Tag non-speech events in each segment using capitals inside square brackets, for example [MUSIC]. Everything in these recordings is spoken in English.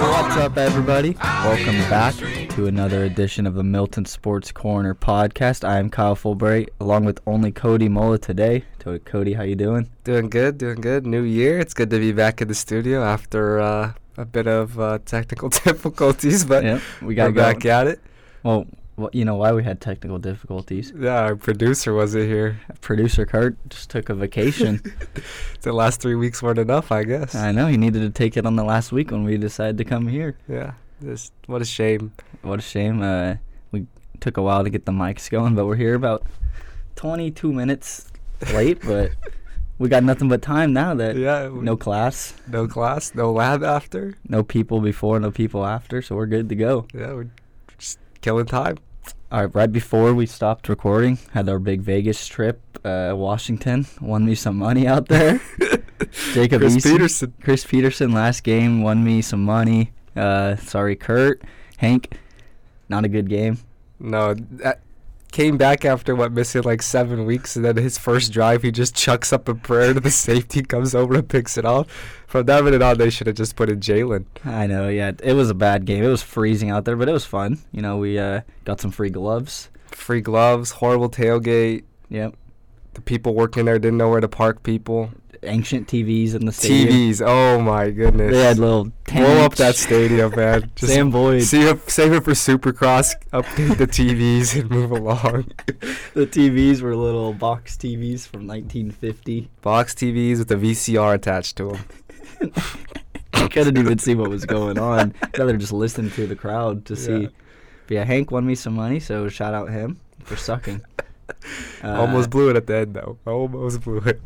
What's up, everybody? Welcome back to another edition of the Milton Sports Corner podcast. I am Kyle Fulbright, along with only Cody Mola today. To- Cody, how you doing? Doing good, doing good. New year. It's good to be back in the studio after uh, a bit of uh, technical [LAUGHS] difficulties, but Yep, we we're got back at it. Well, well, you know why we had technical difficulties? Yeah, our producer wasn't here. Producer Kurt just took a vacation. [LAUGHS] the last three weeks weren't enough, I guess. I know he needed to take it on the last week when we decided to come here. Yeah, just what a shame. What a shame. Uh, we took a while to get the mics going, but we're here about 22 minutes late. but we got nothing but time now. That Yeah, no class, no class, no lab after. no people before, no people after, so we're good to go. Yeah, we're just killing time. All right, right before we stopped recording, had our big Vegas trip. Uh, Washington won me some money out there. [LAUGHS] Jacob Chris Eason- Peterson. Chris Petersen last game won me some money. Uh, sorry, Kurt. Hank, not a good game. No, that came back after what missing like seven weeks, and then his first drive, he just chucks up a prayer to the safety, comes over and picks it off. From that minute on, they should have just put in Jalen. I know, yeah. It was a bad game. It was freezing out there, but it was fun. You know, we uh, got some free gloves. Free gloves, horrible tailgate. Yep. The people working there didn't know where to park people. Ancient TVs in the stadium. TVs, oh my goodness. They had little Blow up that stadium, man. [LAUGHS] Just Sam Boyd. See it, save it for Supercross. Update the TVs and move along. [LAUGHS] the TVs were little box TVs from 1950. Box TVs with a VCR attached to them. [LAUGHS] I couldn't even see what was going on. Rather just listen to the crowd to see. Yeah. But yeah, Hank won me some money, so shout out him for sucking. Uh, Almost blew it at the end though. Almost blew it.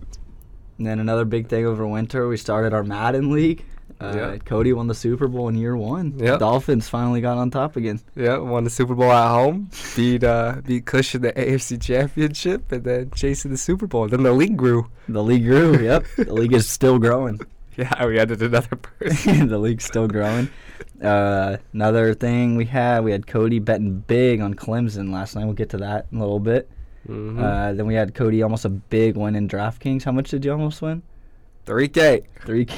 And then another big thing over winter, we started our Madden League. Uh, Yeah. Cody won the Super Bowl in year one. Yep. Dolphins finally got on top again. Yeah, won the Super Bowl at home. Beat uh beat Cush in the [LAUGHS] AFC Championship, and then chasing the Super Bowl. Then the league grew. The league grew. Yep. [LAUGHS] the league is still growing. Yeah, [LAUGHS] we added another person. the league's still growing. Uh, another thing we had, we had Cody betting big on Clemson last night. We'll get to that in a little bit. Mhm. Uh, then we had Cody almost a big win in DraftKings. How much did you almost win? 3K. Three. K.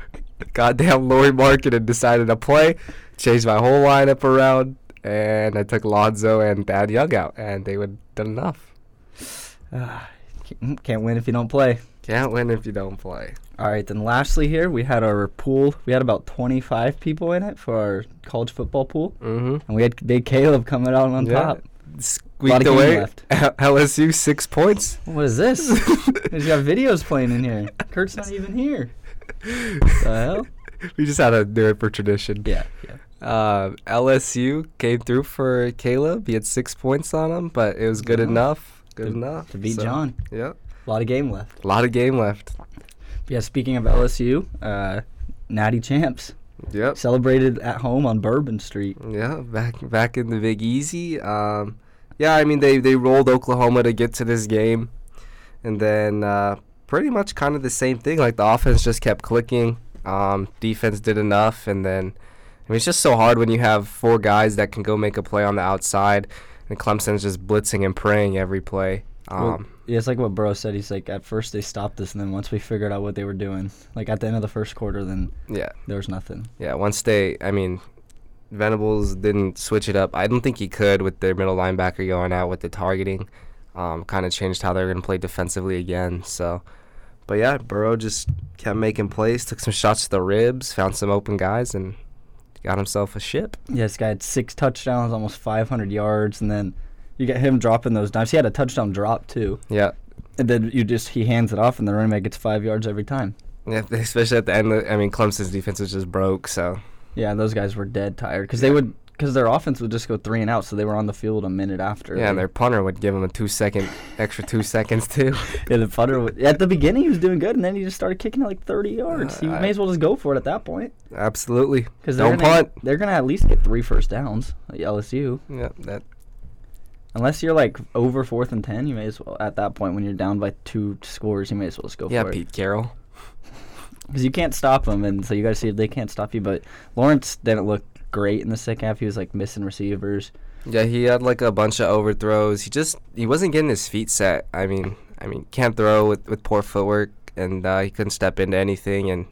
[LAUGHS] Goddamn Lauri Markkanen decided to play, changed my whole lineup around, and I took Lonzo and Thad Young out, and they would done enough. [SIGHS] Ah, can't- win if you don't play. Can't win if you don't play. All right, then lastly here we had our pool. We had about 25 people in it for our college football pool, Mm-hmm. and we had Big Caleb coming out on top. Squeaked away. LSU [LAUGHS] six points. What is this? [LAUGHS] He's got videos playing in here. Kurt's not even here. The hell? We just had to do it for tradition. Yeah, yeah. Uh, LSU came through for Caleb. He had six points on him, but it was good Yeah. enough. Good To- enough to beat So, John. Yep. A lot of game left. A lot of game left. Yeah, speaking of LSU, uh, Natty Champs Yep. celebrated at home on Bourbon Street. Yeah, back back in the Big Easy. Um, yeah, I mean they they rolled Oklahoma to get to this game, and then uh, pretty much kind of the same thing. Like the offense just kept clicking. Um, defense did enough, and then I mean it's just so hard when you have four guys that can go make a play on the outside, and Clemson's just blitzing and praying every play. Well, Um, Yeah, it's like what Burrow said. He's like, at first they stopped us, and then once we figured out what they were doing, like at the end of the first quarter, then yeah, there was nothing. yeah. Once they, I mean, Venables didn't switch it up. I don't think he could with their middle linebacker going out with the targeting. Um, kind of changed how they were going to play defensively again. So, but yeah, Burrow just kept making plays, took some shots to the ribs, found some open guys, and got himself a ship. Yeah, this guy had six touchdowns, almost 500 yards, and then you get him dropping those dimes. He had a touchdown drop too, Yeah, and then you just he hands it off, and the running back gets five yards every time. yeah. Especially at the end. Of, I mean, Clemson's defense was just broke. So Yeah, those guys were dead tired because they would because their offense would just go three and out, so they were on the field a minute after. yeah, and their punter would give them a two second extra two seconds too. [LAUGHS] yeah, the punter would, at the beginning he was doing good, and then he just started kicking it like 30 yards. you Uh, may as well just go for it at that point Absolutely. because they're Don't gonna, punt. They're gonna at least get three first downs at LSU. Yeah, that Unless you're like over fourth and ten, you may as well at that point when you're down by two scores, you may as well just go yeah, for it. Yeah, Pete Carroll. [LAUGHS] because you can't stop them, and so you got to see if they can't stop you. But Lawrence didn't look great in the second half. He was like missing receivers. Yeah, he had like a bunch of overthrows. He just he wasn't getting his feet set. I mean, I mean, can't throw with with poor footwork, and uh, he couldn't step into anything, and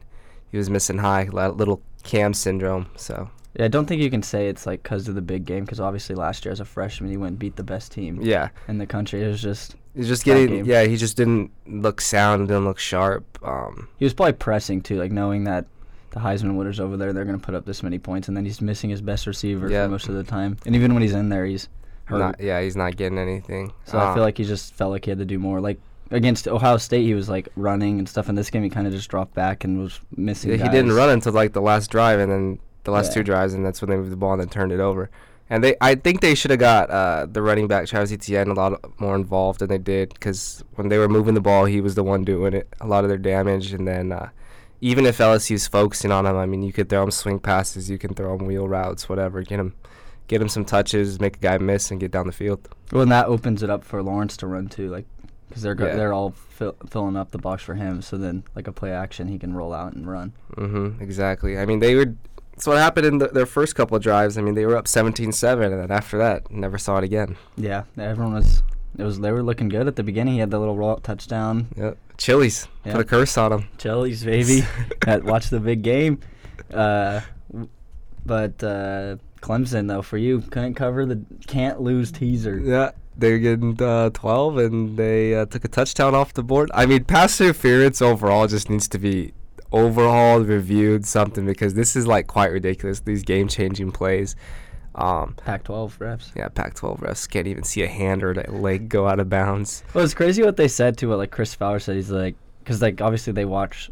he was missing high, little Cam syndrome. So Yeah, I don't think you can say it's like because of the big game, because obviously last year as a freshman he went and beat the best team yeah, in the country. It was just he's just getting game. yeah, he just didn't look sound, didn't look sharp. Um, he was probably pressing too, like knowing that the Heisman winners over there they're gonna put up this many points, and then he's missing his best receiver Yeah. for most of the time, and even when he's in there, he's hurt. not yeah, he's not getting anything. so I feel Um, like he just felt like he had to do more. Like against Ohio State, he was like running and stuff. In this game, he kind of just dropped back and was missing. Yeah, he didn't run until like the last drive, and then the last Yeah. two drives, and that's when they moved the ball and then turned it over. And they, I think they should have got uh, the running back Travis Etienne a lot more involved than they did because when they were moving the ball, he was the one doing it, a lot of their damage. And then uh, even if LSU's focusing on him, I mean, you could throw him swing passes, you can throw him wheel routes, whatever, get him, get him some touches, make a guy miss, and get down the field. Well, and that opens it up for Lawrence to run too, like because they're go- Yeah. they're all fill- filling up the box for him. So then, like a play action, he can roll out and run. Mm-hmm, exactly. I mean, they would. That's what happened in the, their first couple of drives. I mean, they were up 17-7, and then after that, never saw it again. Yeah, everyone was. It was they were looking good at the beginning. He had the little roll touchdown. Yep. Chili's Yeah. put a curse on him. Chili's baby. [LAUGHS] Watch the big game. Uh, but uh, Clemson though, for you, couldn't cover the can't lose teaser. Yeah, they're getting uh, 12, and they uh, took a touchdown off the board. I mean, pass interference overall just needs to be overhauled, reviewed, something because this is like quite ridiculous. These game-changing plays. Um, Pac-12 refs. yeah, Pac-12 refs can't even see a hand or a leg go out of bounds. Well, it's crazy what they said to it. Like Chris Fowler said, he's like, because like obviously they watch,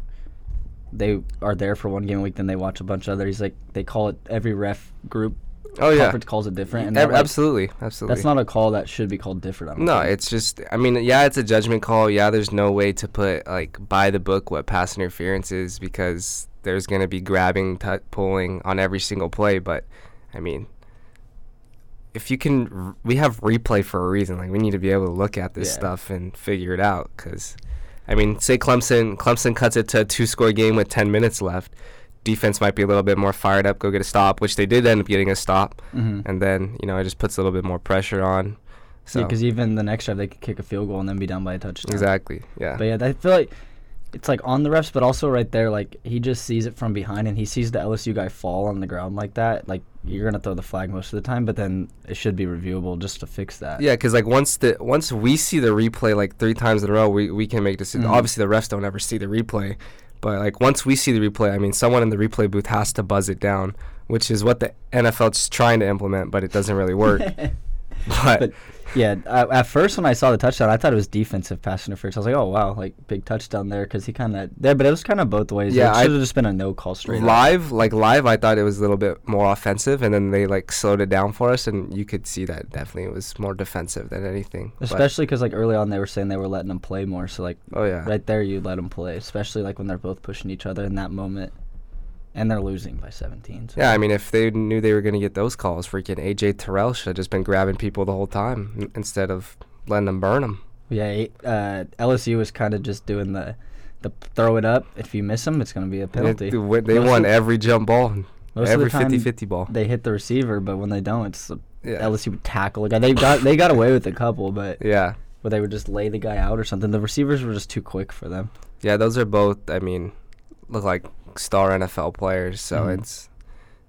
they are there for one game a week, then they watch a bunch of other. He's like, they call it every ref group Oh yeah, conference calls it different, and they're like, absolutely, absolutely. that's not a call that should be called different. No, think. it's just. I mean, yeah, it's a judgment call. Yeah, there's no way to put like by the book what pass interference is because there's gonna be grabbing, t- pulling on every single play. But I mean, if you can, r- we have replay for a reason. Like we need to be able to look at this Yeah. stuff and figure it out. Because, I mean, say Clemson, Clemson cuts it to a two-score game with 10 minutes left. Defense might be a little bit more fired up, go get a stop, which they did end up getting a stop, Mhm. and then you know it just puts a little bit more pressure on. So because even the next drive they could kick a field goal and then be down by a touchdown. Exactly. Yeah. But yeah, I feel like it's like on the refs, but also right there, like he just sees it from behind and he sees the LSU guy fall on the ground like that. Like you're gonna throw the flag most of the time, but then it should be reviewable just to fix that. yeah, because like once the once we see the replay like three times in a row, we, we can make decisions. Mhm. Obviously, the refs don't ever see the replay, but like once we see the replay, I mean, someone in the replay booth has to buzz it down, which is what the NFL's trying to implement, but it doesn't really work. [LAUGHS] but, But yeah, I, at first when I saw the touchdown, I thought it was defensive pass interference. I was like, oh wow, like big touchdown there because he kind of there, but it was kind of both ways. Yeah, it should have just been a no call straight. live, like live, I thought it was a little bit more offensive, and then they like slowed it down for us, and you could see that definitely it was more defensive than anything. Especially because like early on they were saying they were letting him play more, so like oh yeah, right there you let them play, especially like when they're both pushing each other in that moment, and they're losing by 17. So. Yeah, I mean, if they knew they were going to get those calls, freaking AJ Terrell should have just been grabbing people the whole time instead of letting them burn them. Yeah, uh, LSU was kind of just doing the, the throw it up. If you miss them, it's going to be a penalty. They, they, Most won of- every jump ball, Most every of the time, 50-50 ball. they hit the receiver, but when they don't, it's uh, Yeah. LSU would tackle a guy. They got they got away with a couple, but [LAUGHS] yeah, where they would just lay the guy out or something. The receivers were just too quick for them. yeah, those are both. I mean, look like star NFL players, so Mhm. it's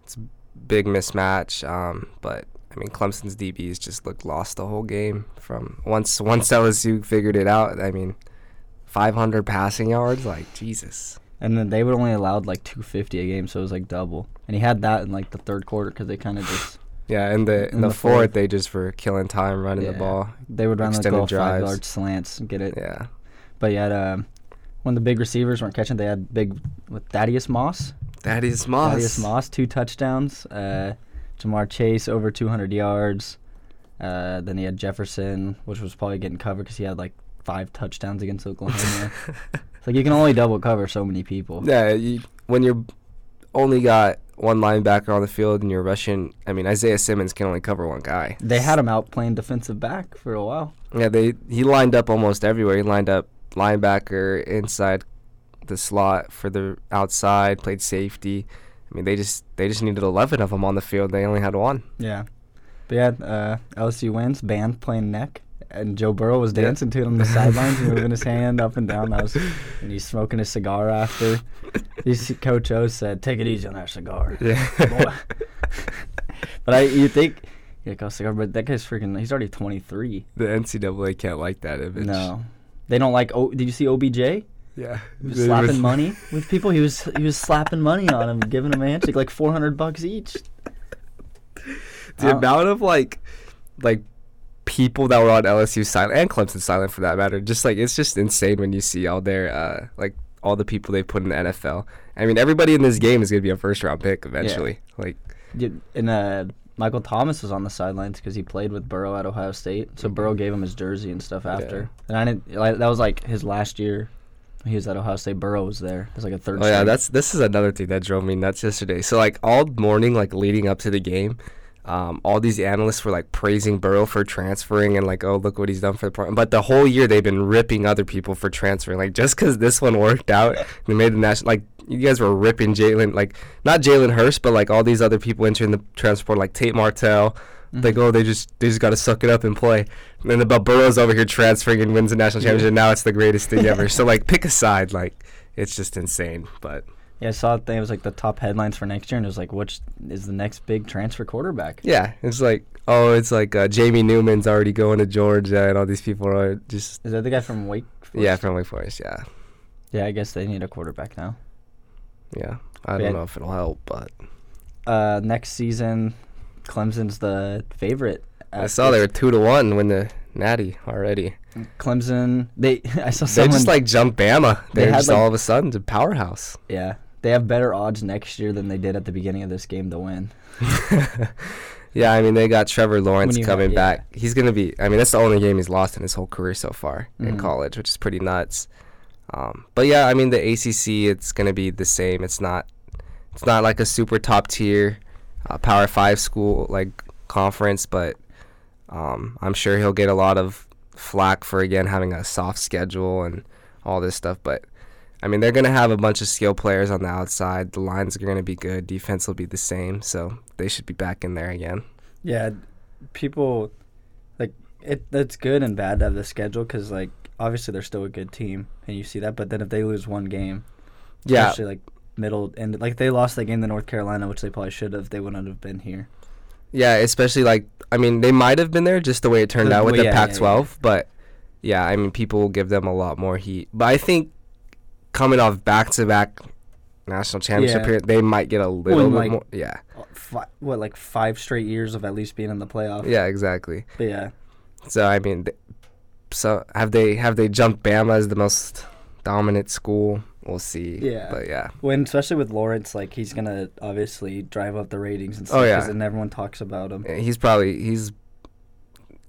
it's a big mismatch. Um, but I mean, Clemson's DBs just looked lost the whole game. From once once LSU figured it out, I mean, 500 passing yards, like Jesus. And then they would only allowed like 250 a game, so it was like double. And he had that in like the third quarter because they kind of just [SIGHS] Yeah, in the in, the, the fourth, fourth. they just were killing time running Yeah. the ball. they would run like go five yard slants get it. Yeah, But yet, um, when the big receivers weren't catching, they had big with Thaddeus Moss. that is Moss. Thaddeus Moss, two touchdowns. Uh, Ja'Marr Chase over 200 yards. Uh, then he had Jefferson, which was probably getting covered because he had like five touchdowns against Oklahoma. [LAUGHS] it's like you can only double cover so many people. yeah, you, when you're only got one linebacker on the field and you're rushing, I mean Isaiah Simmons can only cover one guy. They had him out playing defensive back for a while. Yeah, they he lined up almost everywhere. He lined up linebacker inside the slot for the outside, played safety. I mean, they just they just needed 11 of them on the field. They only had one. Yeah. But yeah, uh, LSU wins. Band playing neck. and Joe Burrow was Yeah. dancing to it on the sidelines, moving his hand up and down. That was, and he's smoking a cigar after. See, Coach O said, "Take it easy on that cigar." Yeah. [LAUGHS] But I, you think, yeah, cigar, but that guy's freaking. He's already 23. the NCAA can't like that image. No, they don't like. Oh, did you see OBJ? Yeah. He was slapping [LAUGHS] money with people. He was he was slapping money on him, giving him a handshake, like 400 bucks each. The Uh, amount of like, like people that were on LSU silent and Clemson silent for that matter. Just like it's just insane when you see all their uh like all the people they put in the NFL. I mean, everybody in this game is gonna be a first round pick eventually. Like, Yeah, And uh, Michael Thomas was on the sidelines because he played with Burrow at Ohio State. So Burrow gave him his jersey and stuff after. And I didn't. Like, that was like his last year. He was at Ohio State. Burrow was there. It was like a third. oh yeah, that's this is another thing that drove me nuts yesterday. So like all morning, like leading up to the game. Um, all these analysts were like praising Burrow for transferring and like, oh look what he's done for the program. But the whole year they've been ripping other people for transferring. Like just because this one worked out, they made the national. Like you guys were ripping Jalen, like not Jalen Hurts, but like all these other people entering the transfer like Tate Martell. Like Mhm. oh they just they just got to suck it up and play. And then but Burrow's over here transferring and wins the national Yeah. championship. Now it's the greatest thing ever. So like pick a side. Like it's just insane. But Yeah, I saw it. It was like the top headlines for next year, and it was like, which is the next big transfer quarterback? Yeah, it's like oh, it's like uh, Jamie Newman's already going to Georgia, and all these people are just Is that the guy from Wake? Forest? yeah from Wake Forest. Yeah, Yeah, I guess they need a quarterback now. yeah. I Yeah. don't know if it'll help, but Uh, next season, Clemson's the favorite. I saw they were two to one when the Natty already. Clemson. They [LAUGHS] I saw They someone. just like jumped Bama. They They're had, just like- all of a sudden a powerhouse. yeah, they have better odds next year than they did at the beginning of this game to win. [LAUGHS] yeah, I mean they got Trevor Lawrence you have- coming yeah. back. He's gonna be. I mean that's the only game he's lost in his whole career so far in Mhm. college, which is pretty nuts. Um, but yeah, I mean the ACC, it's gonna be the same. It's not. It's not like a super top tier, uh, Power Five school like conference, but um, I'm sure he'll get a lot of flack for again having a soft schedule and all this stuff. But I mean, they're gonna have a bunch of skill players on the outside. The lines are gonna be good. Defense will be the same, so they should be back in there again. Yeah, people like it. It's good and bad to have the schedule because like obviously they're still a good team and you see that. But then if they lose one game, Yeah, especially like middle and like they lost that game to North Carolina, which they probably should have. They wouldn't have been here. yeah. Especially like, I mean, they might have been there just the way it turned The- out with well, the yeah, yeah, Pac-12, but yeah, I mean, people will give them a lot more heat. But I think coming off back-to-back national championship Yeah. here, they might get a little and, bit like- more. Yeah, uh, Fi- what like five straight years of at least being in the playoff. yeah, exactly. But yeah, So I mean, so have they have they jumped Bama as the most dominant school? We'll see. Yeah. but yeah, when especially with Lawrence, like he's gonna obviously drive up the ratings and Oh, stuff. yeah. 'cause then everyone talks about him. he's probably he's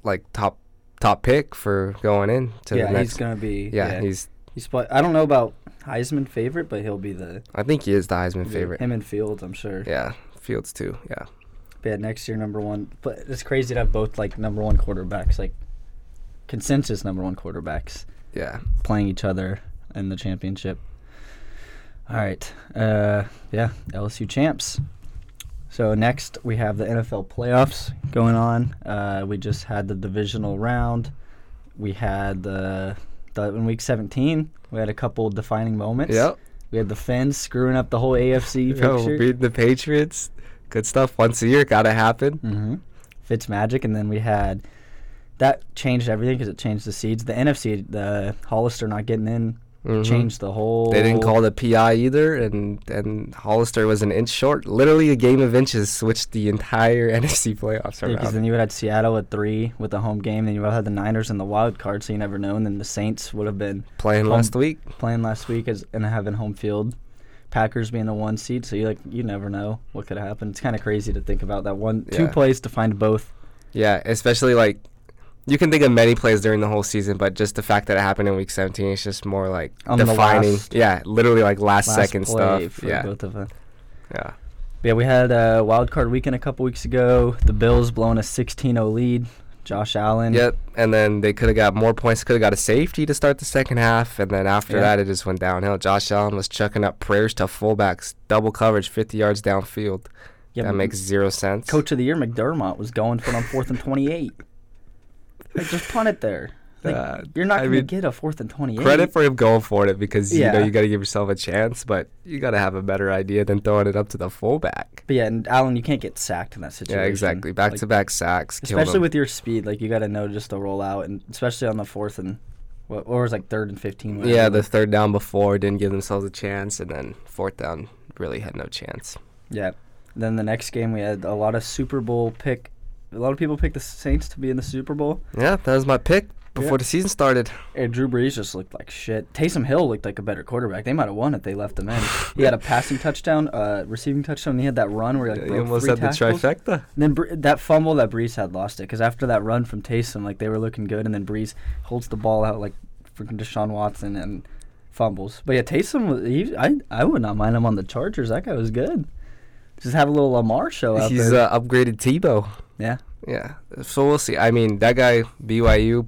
like top top pick for going in to yeah, the next. he's gonna be. yeah, he's. he's. But I don't know about Heisman favorite, but he'll be the I think he is the Heisman favorite. Him and Fields, I'm sure. Yeah, Fields too. Yeah. But yeah, next year number one. But it's crazy to have both like number one quarterbacks, like consensus number one quarterbacks Yeah. playing each other in the championship. All right. Uh, yeah, LSU champs. So next we have the NFL playoffs going on. Uh, we just had the divisional round. We had the, the in week 17. We had a couple defining moments. Yep. We had the Fins screwing up the whole AFC [LAUGHS] Yo, picture. beat the Patriots. Good stuff. Once a year, gotta happen. Mm-hmm. Fitz Magic, and then we had that changed everything because it changed the seeds. The NFC, the Hollister not getting in, Mhm. changed the whole. They didn't call the PI either, and and Hollister was an inch short. Literally a game of inches switched the entire [LAUGHS] NFC playoffs because around. then you would have had Seattle at three with the home game. Then you would have had the Niners in the wild card, so you never know. And then the Saints would have been Playing home- last week. playing last week as and having home field. Packers being the one seed, so you like you never know what could happen. It's kind of crazy to think about that one two plays to find both. Yeah, especially like you can think of many plays during the whole season, but just the fact that it happened in week 17 is just more like On defining. last- yeah, literally like last, Last second stuff. for Yeah, both of them. yeah. Yeah, we had a wild card weekend a couple weeks ago. The Bills blowing a 16-0 lead. Josh Allen. Yep, and then they could have got more points. Could have got a safety to start the second half, and then after Yeah. that, it just went downhill. Josh Allen was chucking up prayers to fullbacks, double coverage, 50 yards downfield. That makes zero sense. Coach of the Year McDermott was going for it on fourth and 28. Like, just punt it there. [LAUGHS] Like, Uh, you're not I going to mean, get a fourth and 28. Credit for him going for it because you know you got to give yourself a chance, but you got to have a better idea than throwing it up to the fullback. But yeah, and Allen, you can't get sacked in that situation. Yeah, exactly. Back Like, to back sacks. Especially with your speed, like you got to know just to roll out, and especially on the fourth and what, what was like third and fifteen. whatever yeah, the third down before didn't give themselves a chance, and then fourth down really had no chance. yeah. Then the next game we had a lot of Super Bowl pick. A lot of people picked the Saints to be in the Super Bowl. Yeah, that was my pick before Yeah. the season started. And Drew Brees just looked like shit. Taysom Hill looked like a better quarterback. They might have won if they left him in. He had a [LAUGHS] passing touchdown, uh, receiving touchdown. And he had that run where he like you broke almost had the trifecta. And then Bre- that fumble that Brees had lost it because after that run from Taysom, like they were looking good, and then Brees holds the ball out like freaking Deshaun Watson and fumbles. But yeah, Taysom he, I I would not mind him on the Chargers. That guy was good. Just have a little Lamar show out He's there. uh, upgraded Tebow. Yeah, Yeah, so we'll see. I mean, that guy BYU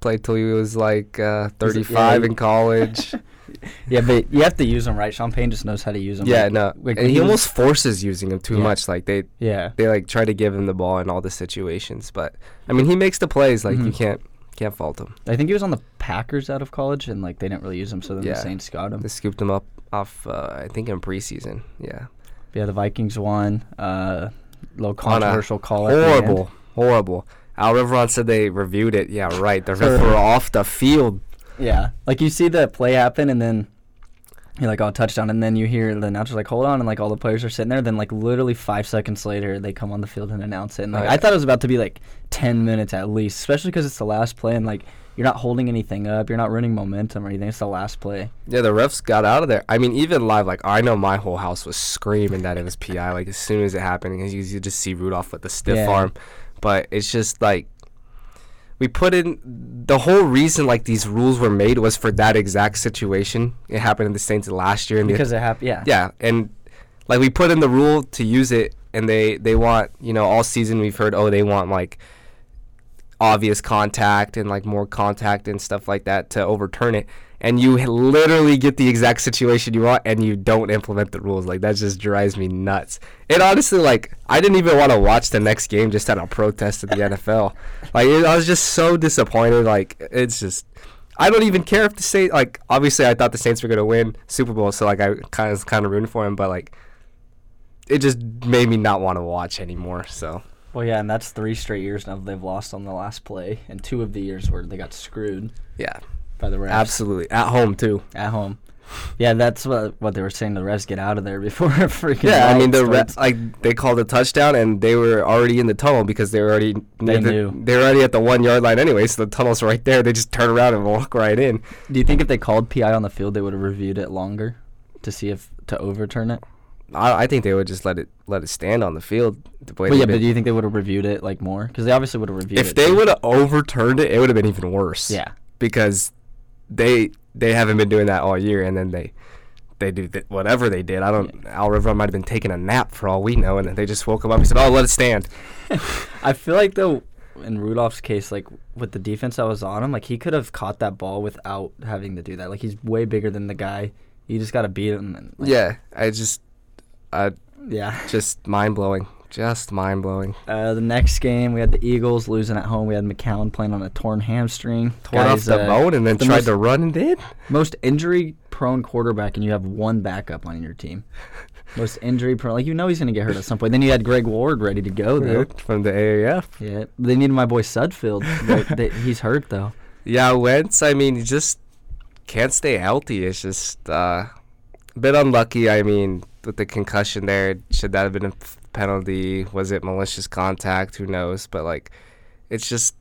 played till he was like uh, He's- 35 yeah, in college. [LAUGHS] yeah, but you have to use him right. Sean Payne just knows how to use him. yeah, like, no, like and he was- almost forces using him too Yeah. much. Like they yeah. they like try to give him the ball in all the situations, but I mean, he makes the plays. Like you Mhm. can't can't fault him. I think he was on the Packers out of college, and like they didn't really use him, so then Yeah. the Saints got him. They scooped him up off. Uh, I think in preseason. Yeah, Yeah, the Vikings won. Uh, little controversial call. at the end. horrible, horrible. Al Riveron said they reviewed it. Yeah, right. The So- were off the field. Yeah, like you see the play happen, and then you're like, "Oh, touchdown!" And then you hear the announcer's like, "Hold on!" And like all the players are sitting there. Then like literally five seconds later, they come on the field and announce it. And like Oh, I thought it was about to be like ten minutes at least, especially because it's the last play, and like you're not holding anything up, you're not running momentum or anything. It's the last play. Yeah, the refs got out of there. I mean, even live, like I know my whole house was screaming that it was PI. Like as soon as it happened, because you, you just see Rudolph with the stiff Yeah. arm. But it's just like we put in the whole reason like these rules were made was for that exact situation. It happened in the Saints last year, and Because it happened. Yeah. yeah, and like we put in the rule to use it, and they they want you know all season we've heard oh they want like obvious contact and like more contact and stuff like that to overturn it, and you literally get the exact situation you want and you don't implement the rules. Like that just drives me nuts. It honestly like I didn't even want to watch the next game just out of protest at the [LAUGHS] NFL. Like it, I was just so disappointed. Like it's just. I don't even care if the Saints like obviously I thought the Saints were gonna win Super Bowl, so like I kind of kind of rooting for him, but like it just made me not want to watch anymore. So Well, yeah, and that's three straight years now they've lost on the last play, and two of the years where they got screwed yeah, by the refs absolutely at home too. at home. Yeah, that's what what they were saying. The refs get out of there [LAUGHS] before freaking. Yeah, I mean the riot re- starts. like they called a touchdown and they were already in the tunnel because they were already They at the- knew. they were already at the one yard line anyway, so the tunnel's right there. They just turn around and walk right in. Do you think if they called PI on the field, they would have reviewed it longer to see if to overturn it? I, I think they would just let it let it stand on the field. The way But yeah, but do you think they would have reviewed it like more? Because they obviously would have reviewed it. if they would have overturned it, it would have been even worse. yeah, because they they haven't been doing that all year, and then they they do th- whatever they did. I don't. Al River might have been taking a nap for all we know, and then they just woke him up and said, "Oh, let it stand." [LAUGHS] I feel like though in Rudolph's case, like with the defense that was on him, like he could have caught that ball without having to do that. Like he's way bigger than the guy. You just got to beat him. And, like, yeah, I just, uh, yeah. just mind blowing, just mind blowing. Uh, the next game, we had the Eagles losing at home. We had McCown playing on a torn hamstring. Torn off the uh, bone and then the tried most- to run and did. most injury prone quarterback and you have one backup on your team. [LAUGHS] Most injury prone like you know he's gonna get hurt at some point. Then you had Greg Ward ready to go though. from the AAF. Yeah. They needed my boy Sudfeld. but they, he's hurt though. Yeah, Wentz. I mean, he just can't stay healthy. It's just uh, a bit unlucky. I mean, with the concussion there, should that have been a penalty? Was it malicious contact? Who knows? But like, it's just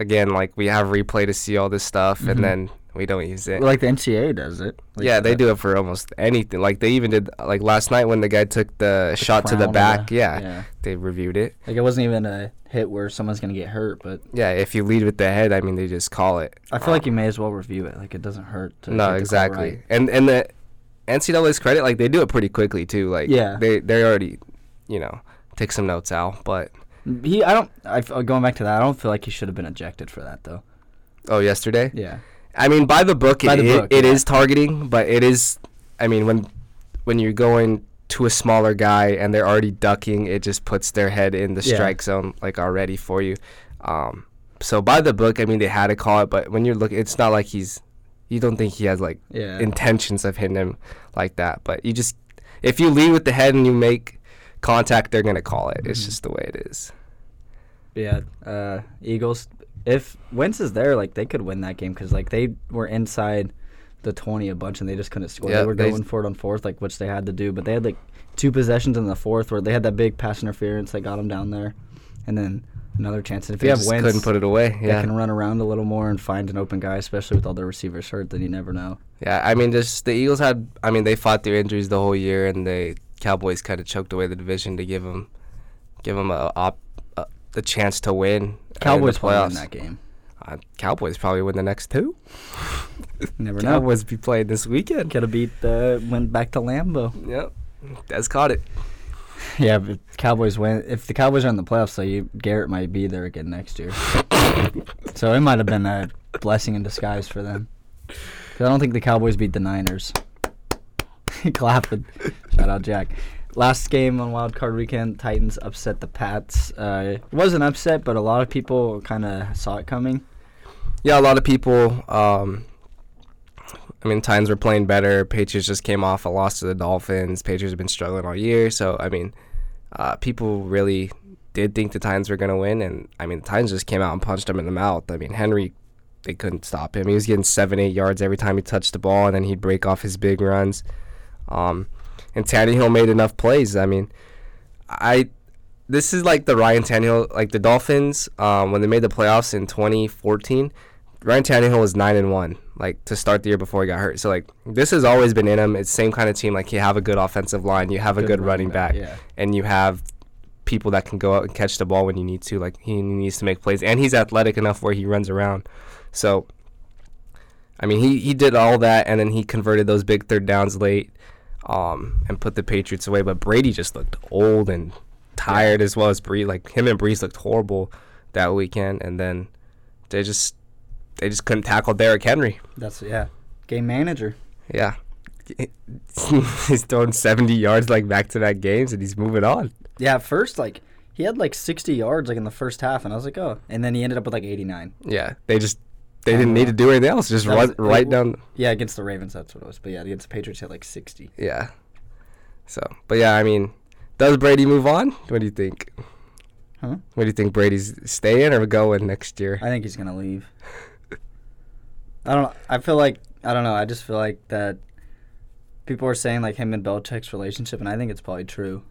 again like we have replay to see all this stuff, Mhm. and then we don't use it. Like the NCAA does it. Like yeah, they the- do it for almost anything. Like they even did like last night when the guy took the, the shot to the back. the- yeah, yeah. they reviewed it. Like it wasn't even a hit where someone's gonna get hurt, but Yeah, if you lead with the head, I mean, they just call it. I feel like Um, you may as well review it. Like it doesn't hurt. To No, exactly. right. And and the NCAA's credit, like they do it pretty quickly too. Like Yeah. they they already, you know, take some notes out. But He, I don't. I f- going back to that. I don't feel like he should have been ejected for that though. oh, yesterday. Yeah. I mean, by the book, By it, the book, it yeah. is targeting, but it is. I mean, when when you're going to a smaller guy and they're already ducking, it just puts their head in the Yeah. strike zone like already for you. Um, So by the book, I mean they had to call it, but when you're looking, it's not like he's. You don't think he has like Yeah. intentions of hitting him like that, but you just if you lead with the head and you make contact, they're gonna call it. It's Mhm. just the way it is. Yeah, uh, Eagles. If Wentz is there, like they could win that game because like they were inside the twenty a bunch and they just couldn't score. Yeah, they were they- going for it on fourth, like which they had to do, but they had like two possessions in the fourth where they had that big pass interference that got them down there, and then another chance. And if They you have Wentz, couldn't put it away. Yeah, can run around a little more and find an open guy, especially with all the receivers hurt, then you never know. yeah. I mean, just the Eagles had. I mean, they fought through injuries the whole year, and the Cowboys kind of choked away the division to give them, give them a, op, a the chance to win. Cowboys win playoffs. that game. Uh, Cowboys probably win the next two. Never [LAUGHS] know. Cowboys be playing this weekend. Could have beat the went back to Lambeau. Yep, that's caught it. [LAUGHS] Yeah, but the Cowboys win. If the Cowboys are in the playoffs, so you Garrett might be there again next year. [LAUGHS] so it might have been a blessing in disguise for them. 'Cause I don't think the Cowboys beat the Niners. [LAUGHS] Clapping. Shout out Jack. Last game on Wild Card Weekend, Titans upset the Pats. Uh, it was an upset, but a lot of people kind of saw it coming. Yeah, a lot of people. Um, I mean, Titans were playing better. Patriots just came off a loss to the Dolphins. Patriots have been struggling all year, so I mean, uh, people really did think the Titans were gonna win, and I mean, the Titans just came out and punched them in the mouth. I mean, Henry, they couldn't stop him. He was getting seven, eight yards every time he touched the ball, and then he'd break off his big runs. Um, and Tannehill made enough plays. I mean, I this is like the Ryan Tannehill, like the Dolphins, um, when they made the playoffs in 2014. Ryan Tannehill was nine and one, like to start the year before he got hurt. So like this has always been in him. It's same kind of team. Like you have a good offensive line, you have a good, running back, Yeah. and you have people that can go out and catch the ball when you need to. Like he needs to make plays, and he's athletic enough where he runs around. So, I mean, he he did all that, and then he converted those big third downs late, um, and put the Patriots away. But Brady just looked old and tired as well as Bree. Like him and Brees looked horrible that weekend, and then they just they just couldn't tackle Derrick Henry. That's yeah. Game manager. Yeah. [LAUGHS] he's throwing 70 yards like back to back games and he's moving on. Yeah, at first like he had like 60 yards like in the first half, and I was like, oh, and then he ended up with like 89. Yeah. They just they didn't need to do anything else. Just That's- run right down. Yeah, against the Ravens, that's what it was. But yeah, against the Patriots, he had like 60. Yeah. So, but yeah, I mean, does Brady move on? What do you think? Huh? What do you think Brady's staying or going next year? I think he's gonna leave. [LAUGHS] I don't. I feel like I don't know. I just feel like that people are saying like him and Belichick's relationship, and I think it's probably true,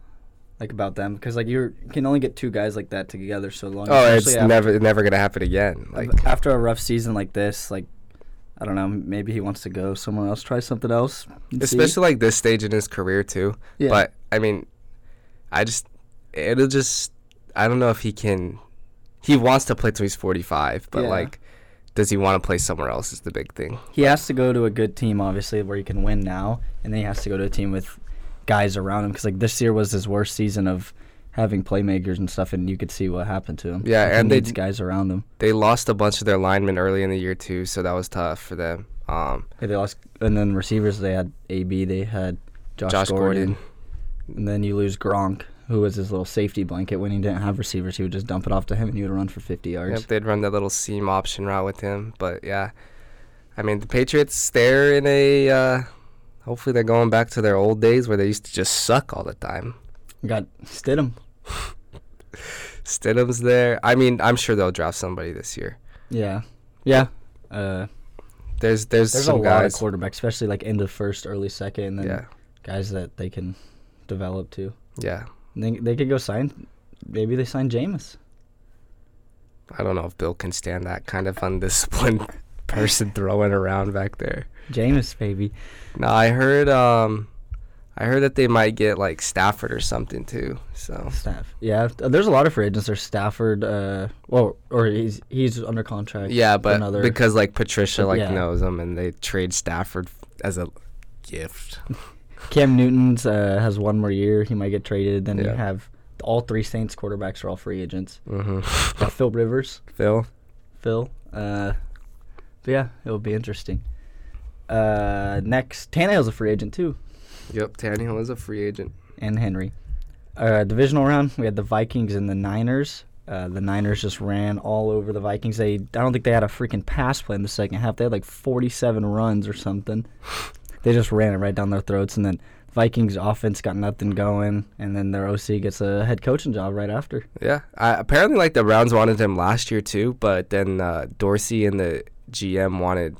like about them, because like you're you can only get two guys like that together so long. Oh, it's after- never never gonna happen again. Like after a rough season like this, like I don't know, maybe he wants to go somewhere else, try something else, and see. especially like this stage in his career too. Yeah. But I mean, I just it'll just I don't know if he can. He wants to play till he's forty five, but Yeah. like, does he want to play somewhere else? Is the big thing. he has to go to a good team, obviously, where he can win now, and then he has to go to a team with guys around him, because like this year was his worst season of having playmakers and stuff, and you could see what happened to him. Yeah, Like, and they d- guys around him. They lost a bunch of their linemen early in the year too, so that was tough for them. Um, Yeah, they lost, and then receivers they had AB, they had Josh, Josh Gordon, Gordon. and then you lose Gronk, who was his little safety blanket when he didn't have receivers. He would just dump it off to him, and he would run for 50 yards. Yep, they'd run that little seam option route with him, but yeah, I mean the Patriots they're in a. Uh, hopefully they're going back to their old days where they used to just suck all the time. Got Stidham. [LAUGHS] Stidham's there. I mean, I'm sure they'll draft somebody this year. Yeah, yeah. Uh, There's there's, there's a some lot of guys. quarterbacks, especially like end of first, early second, and then yeah, guys that they can develop too. yeah. They they could go sign. Maybe they sign Jameis. I don't know if Bill can stand that kind of undisciplined [LAUGHS] person throwing around back there. Jameis, baby. No, I heard um, I heard that they might get like Stafford or something too. So Staff. Yeah, there's a lot of free agents. There's Stafford. Uh, well, or he's he's under contract. yeah, but another. because like Patricia like Yeah. knows him and they trade Stafford as a gift. [LAUGHS] Cam Newton's uh, has one more year. He might get traded. Then you have all three Saints quarterbacks are all free agents. [LAUGHS] hmm Uh, Phil Rivers, Phil. Phil. Uh, but yeah, it'll be interesting. Uh, next, Tannehill's a free agent too, Yep, Tannehill is a free agent. and Henry. Uh, divisional round, we had the Vikings and the Niners. uh, the Niners just ran all over the Vikings. They I don't think they had a freaking pass play in the second half. They had like 47 runs or something. They just ran it right down their throats, and then Vikings offense got nothing going, and then their OC gets a head coaching job right after. Yeah, I, apparently like the Browns wanted him last year too, but then uh, Dorsey and the GM wanted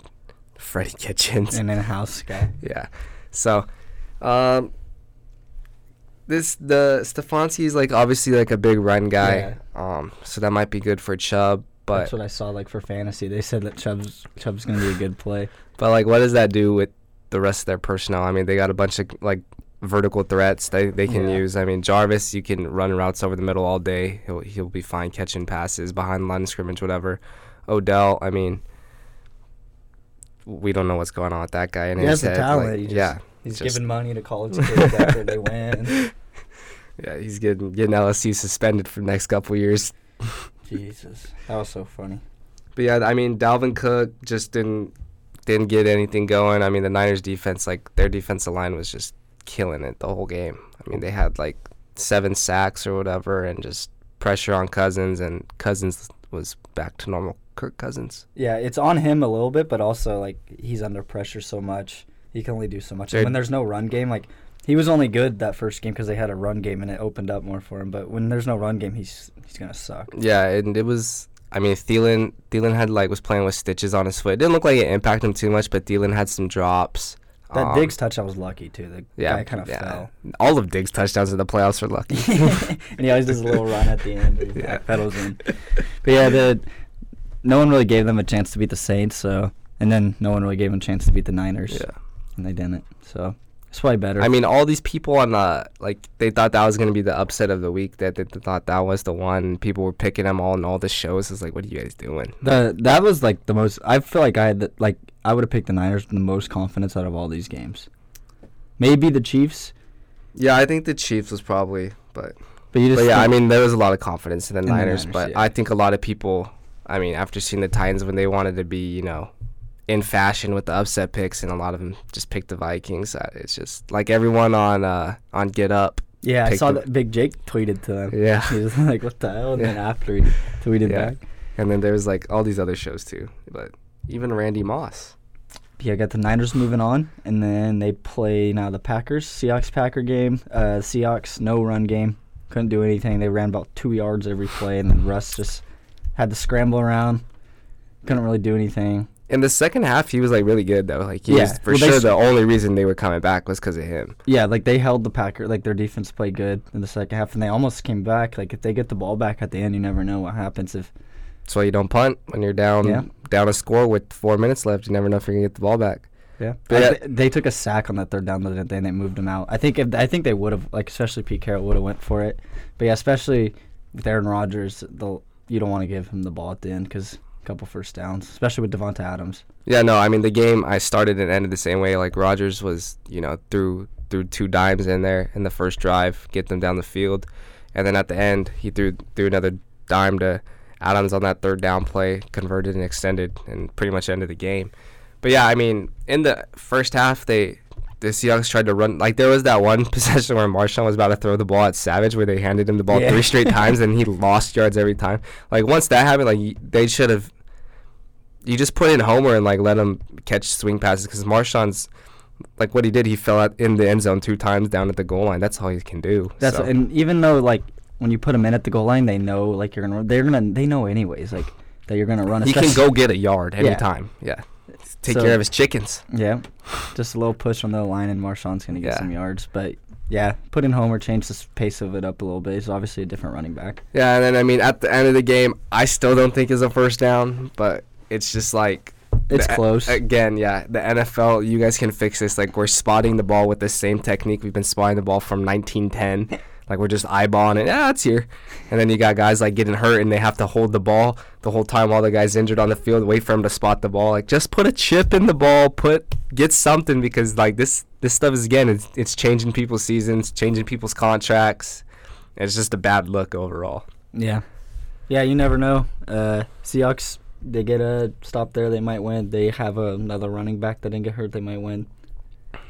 Freddie [LAUGHS] Kitchens. And then a house guy. Yeah. So, um, this the Stefanski is like obviously like a big run guy. yeah. Um, so that might be good for Chubb, but That's what I saw like for fantasy. They said that Chubb's Chubb's gonna be a good play. but like what does that do with the rest of their personnel? I mean, they got a bunch of like vertical threats they they can Yeah. use. I mean, Jarvis, you can run routes over the middle all day. He'll he'll be fine catching passes behind line of scrimmage, whatever. Odell, I mean. We don't know what's going on with that guy. And He has the talent, he just- yeah, He's Just- giving money to college kids after they win. [LAUGHS] Yeah, he's getting getting LSU suspended for the next couple years. [LAUGHS] Jesus, that was so funny. But yeah, I mean Dalvin Cook just didn't didn't get anything going. I mean the Niners defense, like their defensive line was just killing it the whole game. I mean they had like seven sacks or whatever, and just pressure on Cousins, and Cousins was back to normal Kirk Cousins. Yeah, it's on him a little bit, but also like he's under pressure so much. He can only do so much. And when there's no run game, like he was only good that first game because they had a run game and it opened up more for him. But when there's no run game, he's he's gonna suck. Yeah, and it was. I mean, Thielen Thielen had like was playing with stitches on his foot. It didn't look like it impacted him too much, but Thielen had some drops. That Um, Diggs touchdown was lucky too. The yeah, guy kind of yeah. fell, All of Diggs' touchdowns in the playoffs are lucky. [LAUGHS] and he always does a little run at the end. Where he Yeah. pedals in. But yeah, the no one really gave them a chance to beat the Saints. So and then no one really gave them a chance to beat the Niners, yeah. and they didn't. So it's probably better. I mean, all these people on the like they thought that was gonna be the upset of the week. That they, thought that was the one. People were picking them all in all the shows. It's like, what are you guys doing? The that was like the most. I feel like I had the, like I would have picked the Niners with the most confidence out of all these games. Maybe the Chiefs, Yeah, I think the Chiefs was probably, but but you just but yeah, I mean, there was a lot of confidence in the In the Niners. Niners, but yeah. I think a lot of people, I mean, after seeing the Titans when they wanted to be, you know, in fashion with the upset picks, and a lot of them just picked the Vikings. Uh, It's just like everyone on uh on Get Up. yeah, I saw that Big Jake tweeted to them. Yeah. [LAUGHS] he was like, "What the hell?" And then after he tweeted Yeah. back, And then there was like all these other shows too, but even Randy Moss. yeah, got the Niners moving on, and then they play now the Packers Seahawks Packer game. Uh, Seahawks no run game, couldn't do anything. They ran about two yards every play, and then Russ just had to scramble around, couldn't really do anything. In the second half, he was like really good though. Like he Yeah, was for well, sure the only reason they were coming back was because of him. Yeah, like they held the Packer, like their defense played good in the second half, and they almost came back. Like if they get the ball back at the end, you never know what happens. If That's why you don't punt when you're down Yeah. down a score with four minutes left. You never know if you're gonna get the ball back. yeah, But yeah- thi- they took a sack on that third down, didn't they? And they moved him out. I think if I think they would have, like especially Pete Carroll would have went for it. But yeah, especially with Aaron Rodgers, the you don't want to give him the ball at the end because couple first downs, especially with Davante Adams. Yeah, no, I mean the game I started and ended the same way. Like Rodgers was, you know, threw threw two dimes in there in the first drive, get them down the field, and then at the end he threw threw another dime to Adams on that third down play, converted and extended, and pretty much ended the game. But yeah, I mean in the first half they the Seahawks tried to run like there was that one [LAUGHS] possession where Marshawn was about to throw the ball at Savage where they handed him the ball Yeah. three straight [LAUGHS] times and he lost yards every time. Like once that happened, like they should have you just put in Homer and like let him catch swing passes because Marshawn's like what he did. He fell out in the end zone two times down at the goal line. That's all he can do. That's so. and even though like when you put him in at the goal line, they know like you're gonna they're gonna they know anyways like that you're gonna run. A He can go get a yard Yeah. anytime. Yeah, take So- care of his chickens. Yeah, just a little push from the line, and Marshawn's gonna get Yeah. some yards. But yeah, put in Homer, change the pace of it up a little bit. He's obviously a different running back. Yeah, and then I mean at the end of the game, I still don't think is a first down, but it's just like. It's the- close. Again, yeah, the NFL, you guys can fix this. Like we're spotting the ball with the same technique we've been spotting the ball from 1910. [LAUGHS] Like we're just eyeballing it. Yeah, it's here. And then you got guys like getting hurt and they have to hold the ball the whole time while the guy's injured on the field. Wait for him to spot the ball. Like just put a chip in the ball. Put get something because like this this stuff is again it's, it's changing people's seasons, changing people's contracts. It's just a bad look overall. Yeah, yeah, you never know. Uh, Seahawks, they get a stop there, they might win. They have another running back that didn't get hurt, they might win.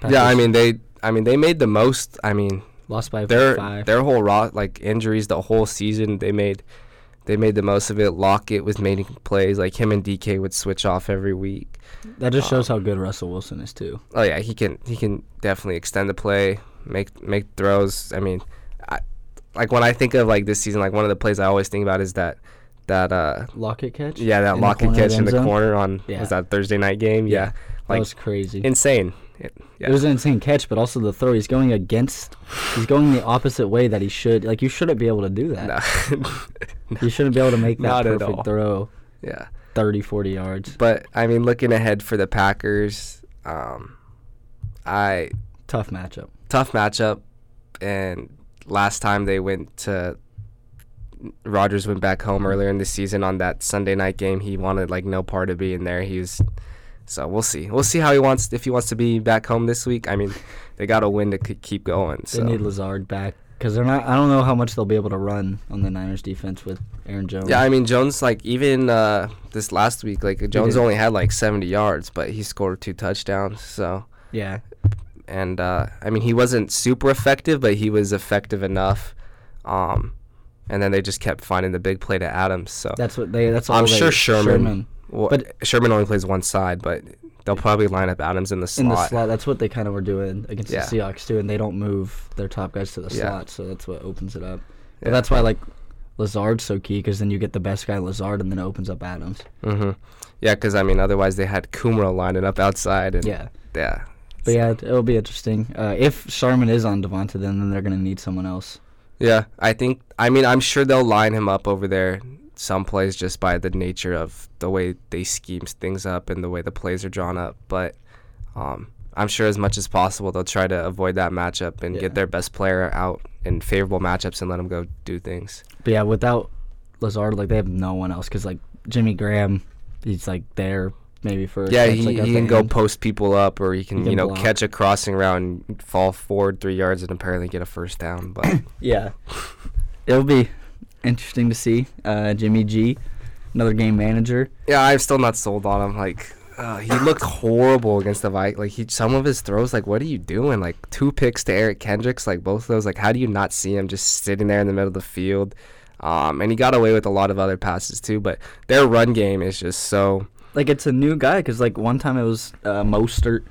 Yeah, I mean they I mean they made the most. I mean lost by their five. their whole raw like injuries the whole season they made they made the most of it. Lockett was making plays like him and DK would switch off every week. That just shows how good Russell Wilson is too. Oh yeah, he can he can definitely extend the play, make make throws. I mean, I, like when I think of like this season, like one of the plays I always think about is that that uh Lockett catch. yeah that In the Lockett catch in the zone? corner on Yeah. was that Thursday night game? Yeah. Yeah, that was crazy. insane. It, yeah. It was an insane catch, but also the throw. He's going against. He's going the opposite way that he should. Like you shouldn't be able to do that. No. [LAUGHS] You shouldn't be able to make that Not perfect throw yeah. 30, 40 yards. But I mean, looking ahead for the Packers, um, I Tough matchup. tough matchup, and last time they went to Rodgers went back home earlier in the season on that Sunday night game. He wanted like no part of being there. He was so we'll see. We'll see how he wants if he wants to be back home this week. I mean, they got to win to keep going. They need Lazard back because they're not. I don't know how much they'll be able to run on the Niners defense with Aaron Jones. yeah, I mean Jones like even uh, this last week like Jones only had like 70 yards, but he scored two touchdowns. So yeah. and uh, I mean he wasn't super effective, but he was effective enough. Um, and then they just kept finding the big play to Adams. So That's what they. That's all. I'm they, sure Sherman. Well, but- Sherman only plays one side, but they'll probably line up Adams in the slot. in the slot. That's what they kind of were doing against Yeah. the Seahawks too, and they don't move their top guys to the Yeah. slot, so that's what opens it up. But Yeah. that's why like Lazard's so key because then you get the best guy Lazard, and then it opens up Adams. hmm Yeah, because I mean, otherwise they had Kumerow lining up outside, and Yeah, yeah, but yeah, it- it'll be interesting. Uh, if Sherman is on Davante, then then they're gonna need someone else. yeah. I think. I mean, I'm sure they'll line him up over there some plays just by the nature of the way they scheme things up and the way the plays are drawn up. But um, I'm sure as much as possible they'll try to avoid that matchup and Yeah. get their best player out in favorable matchups and let him go do things. But yeah, without Lazard, like they have no one else because like Jimmy Graham, he's like there maybe for a Yeah, he, like, he the can go post people up, or he can, can you know block. catch a crossing route and fall forward three yards and apparently get a first down. But [COUGHS] Yeah, it'll be interesting to see uh, Jimmy G, another game manager. yeah, I'm still not sold on him. Like uh, he looked horrible against the Vikings. Like he, some of his throws, like what are you doing? Like two picks to Eric Kendricks, like both of those. Like how do you not see him just sitting there in the middle of the field? Um, and he got away with a lot of other passes too. But their run game is just so. Like it's a new guy because like one time it was uh, Mostert,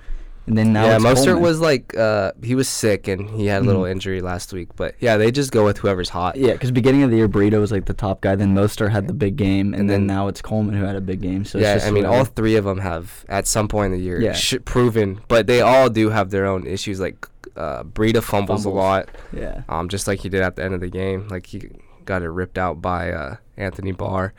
and then now yeah, Mostert Coleman. was like uh, he was sick and he had a little Mhm. injury last week. But yeah, they just go with whoever's hot. Yeah, because beginning of the year Burrito was like the top guy. Then Mostert had the big game, and, And then, then- now it's Coleman who had a big game. So it's yeah, I mean, all three of them have at some point in the year Yeah. sh- proven, but they all do have their own issues. Like uh, Breida fumbles, Fumbles. a lot, yeah, um, just like he did at the end of the game. Like he got it ripped out by uh, Anthony Barr,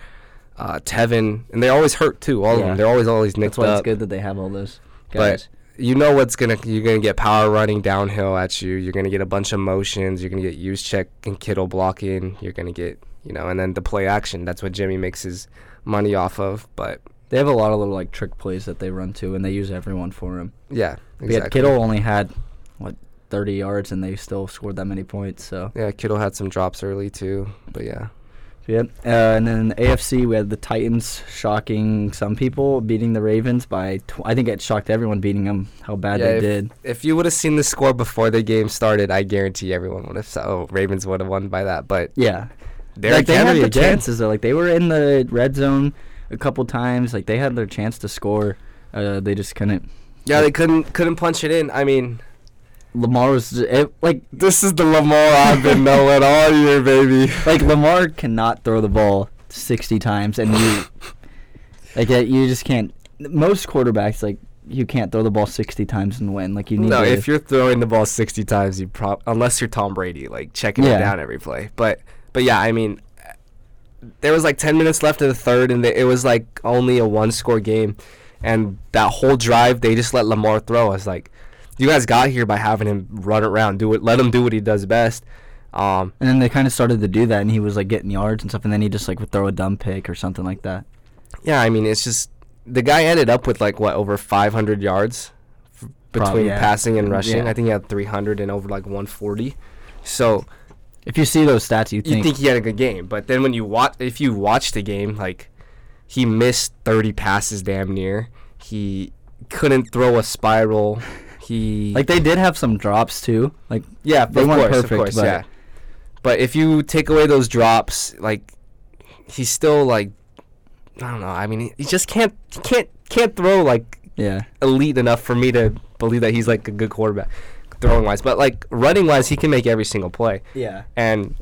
uh, Tevin, and they're always hurt too. All of them, they're always always nicked that's why up. it's good that they have all those But guys. You know what's gonna you're gonna get power running downhill at you. You're gonna get a bunch of motions. You're gonna get Juszczyk and Kittle blocking. You're gonna get you know, and then the play action. That's what Jimmy makes his money off of. But they have a lot of little like trick plays that they run to, and they use everyone for him. yeah, But yeah, exactly. Kittle only had what 30 yards, and they still scored that many points. So Yeah, Kittle had some drops early too, but yeah. Yep. Uh, and then the AFC, we had the Titans shocking some people, beating the Ravens by. Tw- I think it shocked everyone beating them. How bad Yeah, they if- did. If you would have seen the score before the game started, I guarantee everyone would have. said, Oh, Ravens would have won by that. But Yeah. Like they had the again. chances though. Like they were in the red zone a couple times. Like they had their chance to score. Uh, they just couldn't. Yeah, they couldn't couldn't punch it in. I mean, Lamar was it, like this is the Lamar I've been knowing all year, baby. like Lamar cannot throw the ball 60 times, and you like you just can't. Most quarterbacks like you can't throw the ball 60 times and win. Like you need No, to. if you're throwing the ball 60 times, you prob unless you're Tom Brady, like checking Yeah. it down every play. But but yeah, I mean, there was like 10 minutes left in the third, and it was like only a one score game, and that whole drive they just let Lamar throw. I was like, you guys got here by having him run around, do it, let him do what he does best. Um, And then they kind of started to do that, and he was like getting yards and stuff, and then he just like would throw a dumb pick or something like that. yeah, I mean, it's just the guy ended up with like what over 500 yards f- between yeah. passing and rushing. Yeah. I think he had 300 and over like 140. So If you see those stats, you you think, think he had a good game, but then when you watch, if you watch the game, like he missed 30 passes damn near. He couldn't throw a spiral. [LAUGHS] He like they did have some drops too. Like yeah, they weren't course, perfect, of course, but- yeah. But if you take away those drops, like he's still like I don't know. I mean, he, he just can't he can't can't throw like Yeah. elite enough for me to believe that he's like a good quarterback throwing wise. But like running wise, he can make every single play. Yeah. And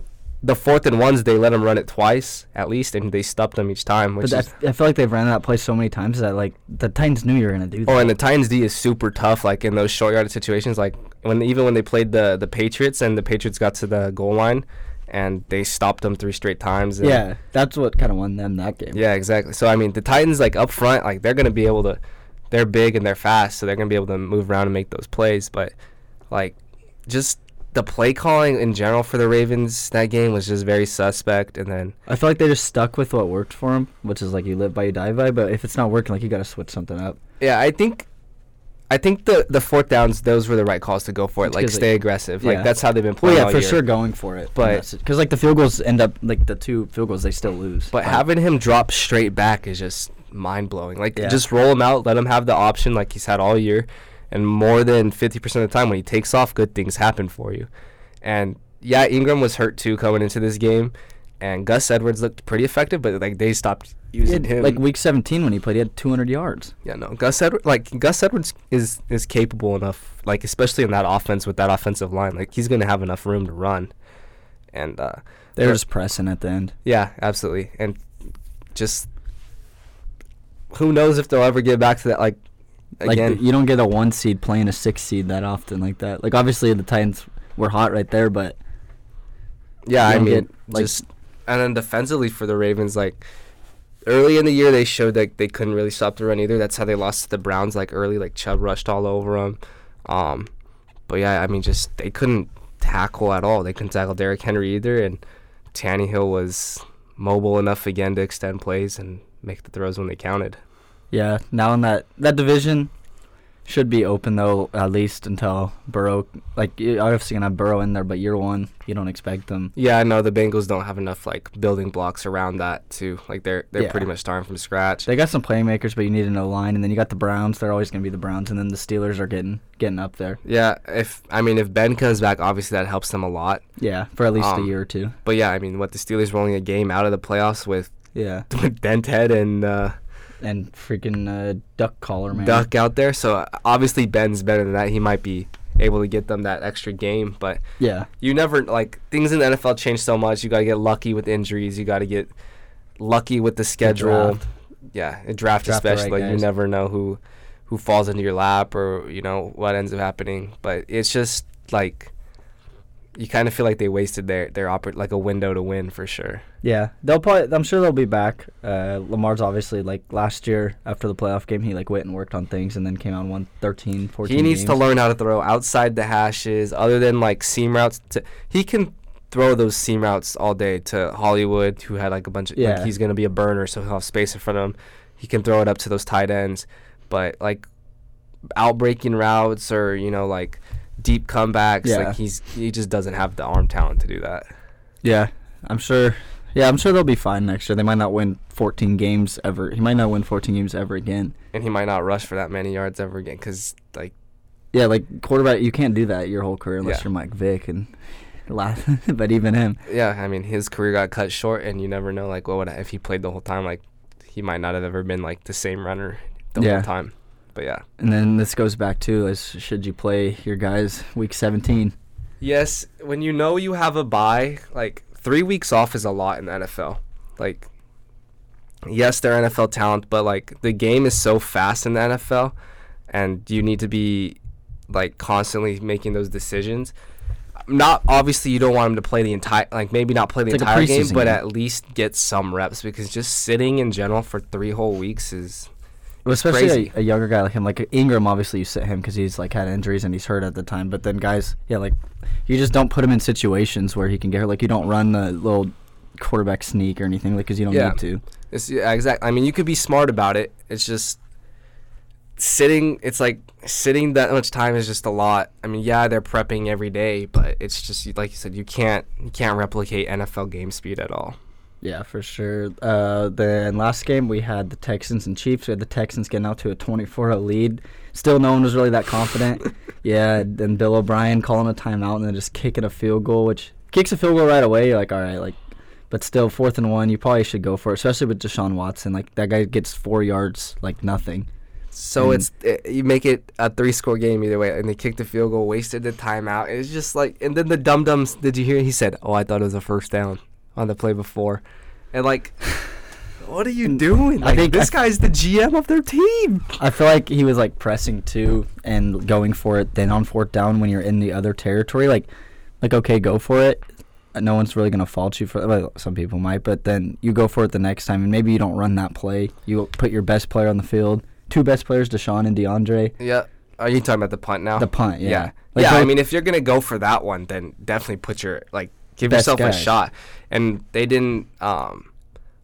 the fourth and ones, they let him run it twice at least, and they stopped him each time. Which But is I, I feel like they've ran that play so many times that like the Titans knew you were gonna do that. oh, and the Titans D is super tough. Like in those short yardage situations, like when even when they played the the Patriots and the Patriots got to the goal line, and they stopped them three straight times. And yeah, that's what kind of won them that game. Yeah, exactly. So I mean, the Titans like up front, like they're gonna be able to, they're big and they're fast, so they're gonna be able to move around and make those plays. But like, just the play calling in general for the Ravens that game was just very suspect. And then I feel like they just stuck with what worked for them, which is like you live by, you die by. But if it's not working, like you got to switch something up. yeah, I think, I think the the fourth downs those were the right calls to go for it. Like stay like- aggressive. yeah. Like that's how they've been Well, playing yeah, all for year. sure going for it. But- because like the field goals end up like the two field goals they still lose. But having him drop straight back is just mind blowing. Like Yeah. just roll him out, let him have the option like he's had all year, and more than fifty percent of the time when he takes off, good things happen for you. And yeah, Ingram was hurt too coming into this game, and Gus Edwards looked pretty effective, but like they stopped using him. like week 17 when he played, he had 200 yards. yeah, no, Gus Edwards like Gus Edwards is is capable enough, like especially in that offense with that offensive line, like he's gonna have enough room to run, and uh, They were just pressing at the end. Yeah, absolutely. And just who knows if they'll ever get back to that like Like again. you don't get a one seed playing a six seed that often like that. Like obviously the Titans were hot right there, but yeah, I mean get, like- just and then defensively for the Ravens like early in the year they showed that they couldn't really stop the run either. That's how they lost to the Browns like early like Chubb rushed all over them. Um but yeah, I mean just they couldn't tackle at all. They couldn't tackle Derrick Henry either and Tannehill was mobile enough again to extend plays and make the throws when they counted. Yeah, now in that that division should be open though at least until Burrow. Like you're obviously gonna have Burrow in there, but year one you don't expect them. Yeah, I know the Bengals don't have enough like building blocks around that too. Like they're they're Yeah. pretty much starting from scratch. They got some playmakers, but you need an know line, and then you got the Browns. They're always gonna be the Browns, and then the Steelers are getting getting up there. yeah, if I mean if Ben comes back, obviously that helps them a lot. Yeah, for at least Um, a year or two. But yeah, I mean what the Steelers were only a game out of the playoffs with Yeah, [LAUGHS] with Dented and uh, and freaking uh, duck collar man. Duck out there. So obviously Ben's better than that. He might be able to get them that extra game, but Yeah, you never like things in the NFL change so much. You got to get lucky with injuries. You got to get lucky with the schedule. draft. Yeah, a draft, Draft the right especially. like, you never know who who falls into your lap or you know what ends up happening. But it's just like you kind of feel like they wasted their their oppor- like a window to win for sure. yeah. They'll probably. I'm sure they'll be back. Uh, Lamar's obviously like last year after the playoff game, he like went and worked on things, and then came out and won 13, 14 he needs to learn how to throw outside the hashes, other than like seam routes. To he can throw those seam routes all day to Hollywood, who had like a bunch of. Yeah. Like, he's gonna be a burner, so he'll have space in front of him. He can throw it up to those tight ends, but like outbreaking routes or you know like deep comebacks, Yeah. like he's he just doesn't have the arm talent to do that. Yeah, I'm sure. Yeah, I'm sure they'll be fine next year. They might not win 14 games ever. He might not win 14 games ever again. And he might not rush for that many yards ever again, because like Yeah, like quarterback, you can't do that your whole career unless Yeah. you're Mike Vick and laugh. [LAUGHS] but even him, yeah, I mean his career got cut short, and you never know like what would if he played the whole time, like he might not have ever been like the same runner the Yeah. whole time. But yeah. and then this goes back to is should you play your guys week 17? Yes, when you know you have a bye, like three weeks off is a lot in the NFL. Like, yes, they're NFL talent, but like the game is so fast in the NFL, and you need to be like constantly making those decisions. Not obviously you don't want him to play the entire like maybe not play the It's like entire game, but game. at least get some reps because just sitting in general for three whole weeks is Well, especially a, a younger guy like him, like Ingram. Obviously, you sit him because he's like had injuries and he's hurt at the time. But then guys, yeah, like you just don't put him in situations where he can get hurt. Like you don't run the little quarterback sneak or anything, like because you don't Yeah. need to. It's yeah, exactly. I mean, you could be smart about it. It's just sitting. It's like sitting that much time is just a lot. I mean, yeah, they're prepping every day, but it's just like you said, you can't you can't replicate NFL game speed at all. Yeah, for sure. Uh, then last game we had the Texans and Chiefs. We had the Texans getting out to a 24-0 lead. Still, no one was really that confident. [LAUGHS] yeah, then Bill O'Brien calling a timeout and then just kicking a field goal, which kicks a field goal right away. You're like, all right, like But still, fourth and one, you probably should go for it, especially with Deshaun Watson. Like that guy gets four yards, like nothing. So it's it, you make it a three score game either way, and they kicked the field goal, wasted the timeout. It's just like, and then the dum dums. Did you hear? He said, "Oh, I thought it was a first down on the play before," and like, [LAUGHS] what are you mm, doing? I think- this I- guy's the GM of their team. I feel like he was like pressing two and going for it. Then on fourth down, when you're in the other territory, like, like okay, go for it. No one's really gonna fault you for. Well, some people might, but then you go for it the next time, and maybe you don't run that play. You put your best player on the field. Two best players, Deshaun and DeAndre. Yeah. Are you talking about the punt now? The punt, yeah. Yeah. Like, yeah. I mean, if you're gonna go for that one, then definitely put your like give Best yourself guy. a shot. And they didn't. Um,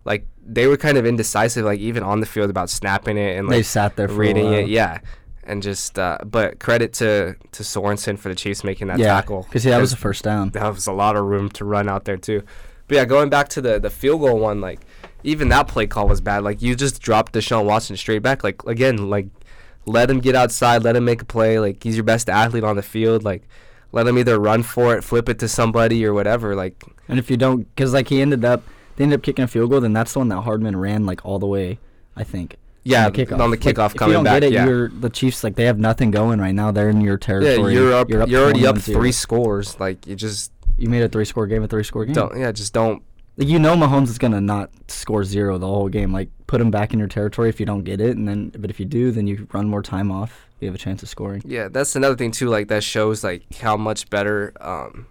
like they were kind of indecisive, like even on the field about snapping it and like They sat there reading it. Yeah. And just, uh, but credit to to Sorensen for the Chiefs making that yeah, tackle because that was a first down. that was a lot of room to run out there too. But yeah, going back to the the field goal one, like even that play call was bad. Like you just dropped Deshaun Watson straight back. Like again, like let him get outside, let him make a play. Like he's your best athlete on the field. Like let him either run for it, flip it to somebody, or whatever. Like And if you don't, because like he ended up, they ended up kicking a field goal. Then that's the one that Hardman ran like all the way. I think. yeah, on the kickoff. on the Like, kickoff if you don't back. get it, yeah. you're the Chiefs. Like they have nothing going right now. They're in your territory. yeah, territory. you're up. You're, already up 21-0. three scores. Like you just You made a three-score game, a three-score game. don't. Yeah, just don't. Like, you know Mahomes is gonna not score zero the whole game. Like put him back in your territory if you don't get it, and then but if you do, then you run more time off. You have a chance of scoring. Yeah, that's another thing too. Like that shows like how much better um,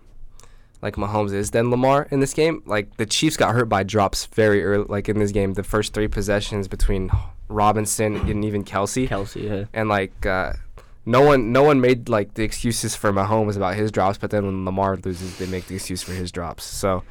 like Mahomes is than Lamar in this game. Like the Chiefs got hurt by drops very early. Like in this game, the first three possessions between Robinson and even Kelce, Kelce, yeah. and like uh, no one, no one made like the excuses for Mahomes about his drops. But then when Lamar loses, they make the excuse for his drops. So,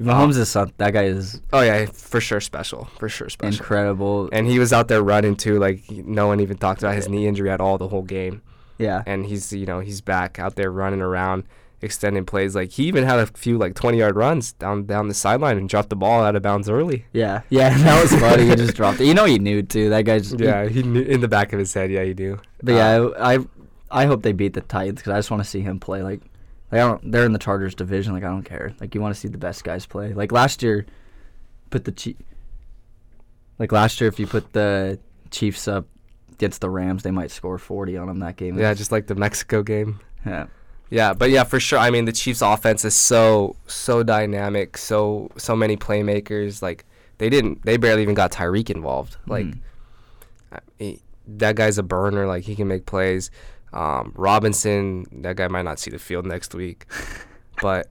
Mahomes is some, that guy is oh yeah, for sure special, for sure special. incredible. And he was out there running too. Like no one even talked about his knee injury at all the whole game. yeah, and he's you know he's back out there running around extending plays like he even had a few like 20 yard runs down down the sideline and dropped the ball out of bounds early yeah, yeah. [LAUGHS] That was funny. he just dropped it. You know he knew too. That guy's yeah he knew in the back of his head yeah he do But yeah, uh, I I, I hope they beat the Titans because I just want to see him play. Like, like I don't. They're in the Chargers division. Like I don't care. Like you want to see the best guys play. Like last year, put the Chief. Like last year, if you put the Chiefs up against the Rams, they might score forty on them that game. yeah just like the mexico game yeah. yeah but yeah for sure i mean the chiefs offense is so so dynamic so so many playmakers like they didn't they barely even got tyreek involved like Mhm. I- he, that guy's a burner. Like he can make plays. Um, Robinson, that guy might not see the field next week, [LAUGHS] but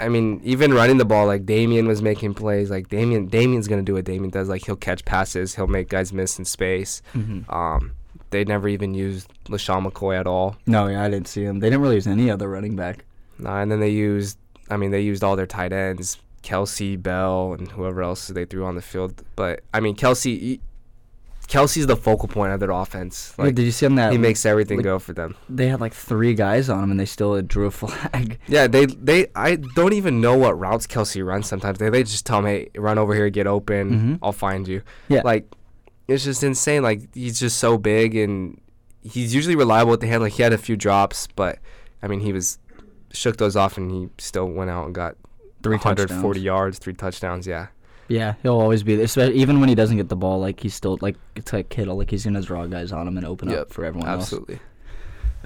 I mean, even running the ball, like Damien was making plays. Like Damien, Damien's gonna do what Damien does. Like he'll catch passes, he'll make guys miss in space. Mhm. Um, they never even used LeSean McCoy at all. No, yeah, I didn't see him. They didn't really use any other running back. Nah, and then they used, I mean, they used all their tight ends, Kelce, Bell, and whoever else they threw on the field. But I mean, Kelce, Kelce's the focal point of their offense. Like did you see on that? he makes everything like- go for them. They had like three guys on him, and they still drew a flag. [LAUGHS] Yeah, they they I don't even know what routes Kelce runs. Sometimes they they just tell him, "Hey, run over here, get open. Mhm. I'll find you." Yeah. like it's just insane. Like he's just so big and he's usually reliable at the hand. Like he had a few drops, but I mean he was shook those off and he still went out and got Three 140 touchdowns. yards, three touchdowns. Yeah, Yeah, he'll always be there. Even when he doesn't get the ball, like he's still like it's like Kittle, like he's gonna draw guys on him and open Yep, up for everyone absolutely. else.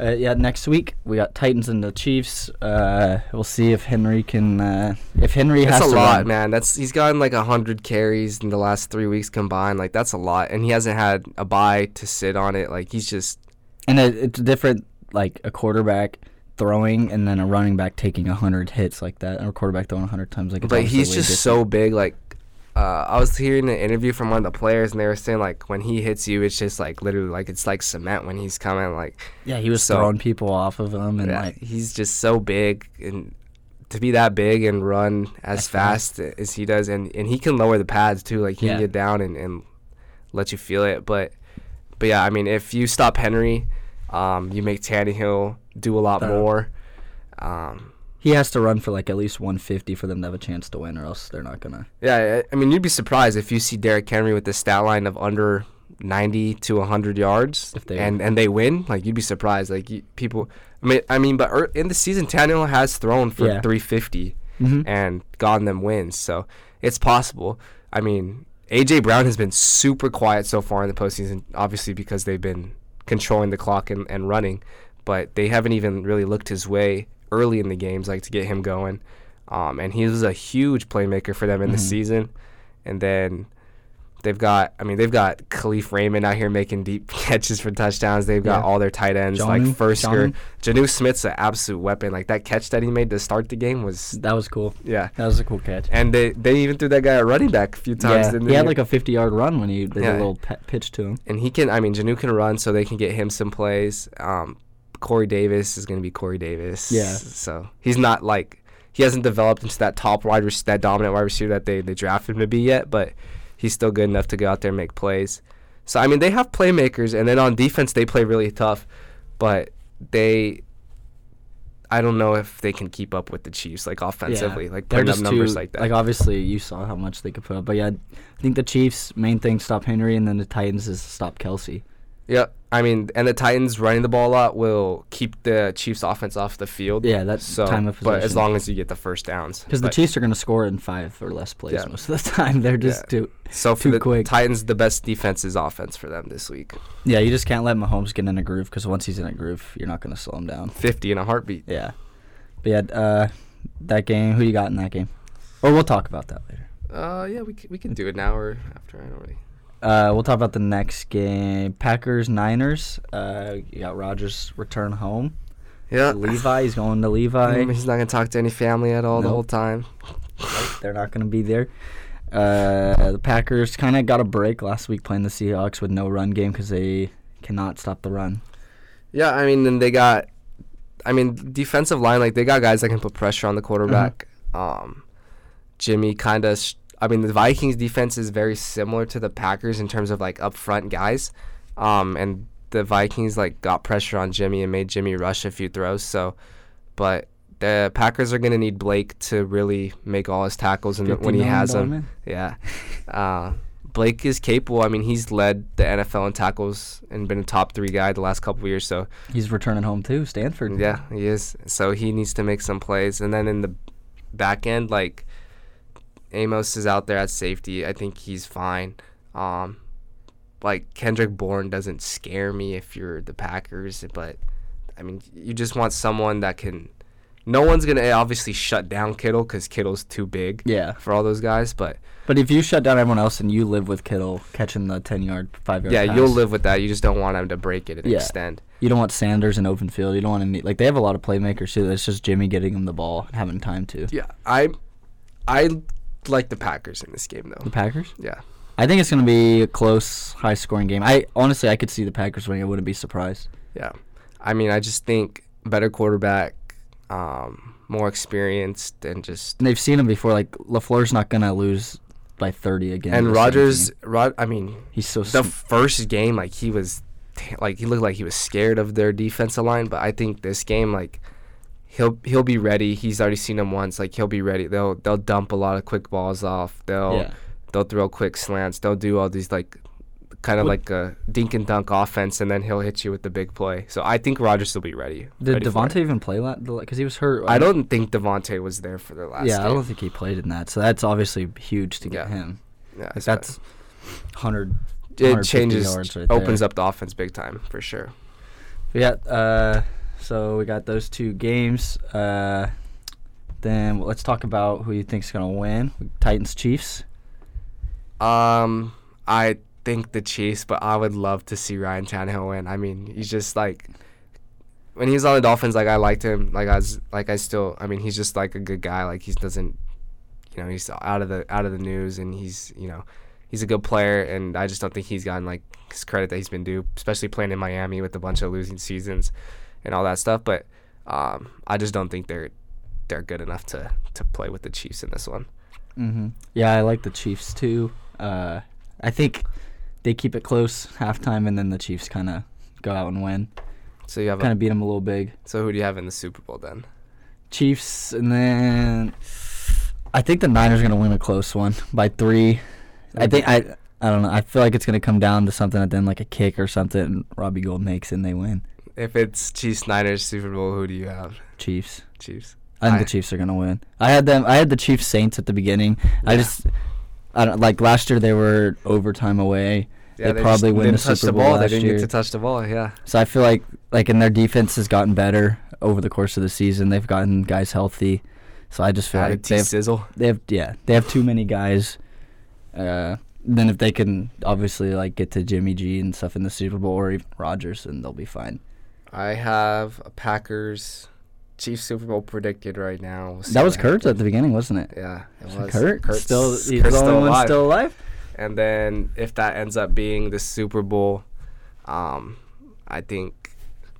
Uh, yeah, next week we got Titans and the Chiefs. Uh, we'll see if Henry can. Uh, if Henry has a to lot, run. man. That's he's gotten like hundred carries in the last three weeks combined. Like that's a lot, and he hasn't had a bye to sit on it. Like he's just and it, it's different. Like a quarterback throwing and then a running back taking hundred hits like that, or a quarterback throwing hundred times. Like, but he's just so big. Like, uh, I was hearing an interview from one of the players, and they were saying like when he hits you, it's just like literally like it's like cement when he's coming. Like, Yeah, he was so- throwing people off of him and yeah, like he's just so big, and to be that big and run as As fast. fast as he does, and and he can lower the pads too. Like he Yeah. can get down and and let you feel it. But but yeah, I mean, if you stop Henry, um, you make Tannehill do a lot Uh, more. Um, he has to run for like at least 150 for them to have a chance to win, or else they're not gonna. Yeah, I mean, you'd be surprised if you see Derrick Henry with the stat line of under 90 to 100 yards, If they- and and they win. Like you'd be surprised. Like you, people, I mean, I mean, but er, in the season, Tannehill has thrown for Yeah. 350, Mhm. and gotten them wins. So it's possible. I mean, AJ Brown has been super quiet so far in the postseason, obviously because they've been controlling the clock and, and running, but they haven't even really looked his way early in the games, like to get him going. Um, and he was a huge playmaker for them in the Mhm. season. And then they've got, I mean, they've got Kalif Raymond out here making deep [LAUGHS] catches for touchdowns. They've got Yeah. all their tight ends, like Jonnu- Firkser. Jonnu. Janu Smith's an absolute weapon. Like that catch that he made to start the game was, That was cool. yeah. That was a cool catch. And they, they even threw that guy a running back a few times. yeah, he had like a 50 yard run when he did Yeah. a little pitch to him. and he can. I mean, Jonnu can run, so they can get him some plays. Um, Corey Davis is going to be Corey Davis. Yeah. So he's not like he hasn't developed into that top wide, rec- that dominant wide receiver that they they drafted him to be yet, but he's still good enough to go out there and make plays. So I mean, they have playmakers, and then on defense they play really tough, but they. I don't know if they can keep up with the Chiefs like offensively, like They're putting up numbers too, like that. Like obviously you saw how much they could put up, but yeah, I think the Chiefs' main thing stop Henry, and then the Titans is stop Kelce. Yeah, I mean, and the Titans running the ball a lot will keep the Chiefs' offense off the field. Yeah, that's so, time of possession. but as long as you get the first downs. Because the Chiefs are going to score in five or less plays Yeah. most of the [LAUGHS] time. They're just Yeah. too. so for too the quick. Titans, the best defense is offense for them this week. Yeah, you just can't let Mahomes get in a groove because once he's in a groove, you're not going to slow him down. Fifty in a heartbeat. Yeah, but yeah, uh, that game. Who you got in that game? Or we'll talk about that later. Uh, yeah, we can, we can do it now or after. I don't really. Uh, we'll talk about the next game. Packers Niners. Uh, you got Rodgers return home. Yeah, Levi, he's going to Levi. Um, he's not gonna talk to any family at all the whole time. They're not going to be there. Uh, the Packers kind of got a break last week playing the Seahawks with no run game because they cannot stop the run. Yeah, I mean, then they got, I mean, defensive line like they got guys that can put pressure on the quarterback. Um, Jimmy kind of, sh- I mean, the Vikings defense is very similar to the Packers in terms of like upfront guys, um, and the Vikings like got pressure on Jimmy and made Jimmy rush a few throws. So, but the Packers are gonna need Blake to really make all his tackles and when he has them. man. Yeah. Uh, Blake is capable. I mean, he's led the NFL in tackles and been a top three guy the last couple of years. So He's returning home too, Stanford. yeah, he is. So he needs to make some plays. And then in the back end, like Amos is out there at safety. I think he's fine. Um, like Kendrick Bourne doesn't scare me if you're the Packers, but I mean, you just want someone that can. No one's gonna obviously shut down Kittle because Kittle's too big Yeah, for all those guys. But but if you shut down everyone else and you live with Kittle catching the ten yard, five yard, yeah, pass, you'll live with that. You just don't want him to break it and Yeah. extend. You don't want Sanders in open field. You don't want any like they have a lot of playmakers too. It's just Jimmy getting him the ball and having time to. Yeah, I, I like the Packers in this game though. The Packers. Yeah. I think it's gonna be a close, high scoring game. I honestly I could see the Packers winning. I wouldn't be surprised. Yeah, I mean, I just think better quarterback, um, more experienced, and just And they've seen him before. Like Lafleur's not gonna lose by thirty again. and Rodgers. Rod, I mean, He's so the sm- first game, like he was, like he looked like he was scared of their defensive line. But I think this game, like he'll he'll be ready. He's already seen them once. Like he'll be ready. They'll they'll dump a lot of quick balls off. They'll yeah. they'll throw quick slants. They'll do all these like kind of like a dink and dunk offense, and then he'll hit you with the big play. So I think Rodgers will be ready. Did ready Davante even play that? Because he was hurt. I don't think Davante was there for the last. Yeah, I don't think he played in that. So that's obviously huge to get Yeah. him. Yeah, Like that's hundred. it changes, right opens there. up the offense big time for sure. Yeah. Uh, so we got those two games. Uh, then let's talk about who you think's gonna win. Titans Chiefs. Um, I think the Chiefs, but I would love to see Ryan Tannehill win. I mean, he's just like when he was on the Dolphins, like I liked him. Like I was, like I still, I mean, he's just like a good guy. Like he doesn't, you know, he's out of the out of the news, and he's, you know, he's a good player. And I just don't think he's gotten like his credit that he's been due, especially playing in Miami with a bunch of losing seasons and all that stuff. But um, I just don't think they're they're good enough to to play with the Chiefs in this one. Mm-hmm. Yeah, I like the Chiefs too. Uh, I think they keep it close halftime, and then the Chiefs kind of go out and win. So you have Kind of beat them a little big. so who do you have in the Super Bowl then? Chiefs, and then I think the Niners are gonna win a close one by three. I think I I don't know. I feel like it's gonna come down to something at the end, like a kick or something. Robbie Gould makes and they win. If it's Chiefs Niners Super Bowl, who do you have? Chiefs. Chiefs. I think I- the Chiefs are gonna win. I had them. I had the Chiefs Saints at the beginning. I just, I don't like last year they were overtime away. Yeah, they, just probably win the Super the Bowl ball. last They didn't year. get to touch the ball. Yeah. So I feel like like and their defense has gotten better over the course of the season. They've gotten guys healthy. So I just feel Added like they have, sizzle. they have yeah they have too many guys. Uh, then if they can obviously like get to Jimmy G and stuff in the Super Bowl or even Rodgers, then they'll be fine. I have a Packers Chiefs Super Bowl predicted right now. We'll That was what Kurt's at the beginning, wasn't it? Yeah, it was. Kurt Kurt's- still he's Kurt's the only one alive. still alive. And then if that ends up being the Super Bowl, um, I think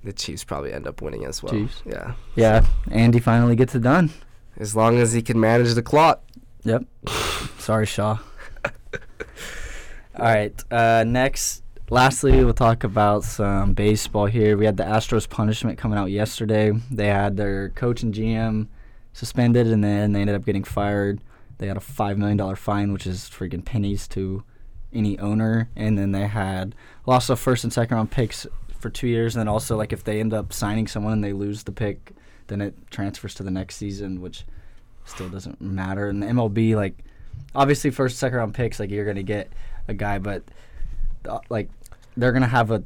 the Chiefs probably end up winning as well. Chiefs? Yeah, Yeah, Andy finally gets it done. as long as he can manage the clock. Yep. [LAUGHS] Sorry, Shaw. [LAUGHS] All right. Uh, next, lastly, we'll talk about some baseball here. We had the Astros punishment coming out yesterday. They had their coach and GM suspended, and then they ended up getting fired. They had a five million dollar fine, which is freaking pennies to any owner, and then they had lost of first and second round picks for two years. And then also, like, if they end up signing someone and they lose the pick, then it transfers to the next season, which still doesn't matter. And the MLB, like, obviously, first, second round picks, like, you're going to get a guy, but, uh, like, they're going to have a,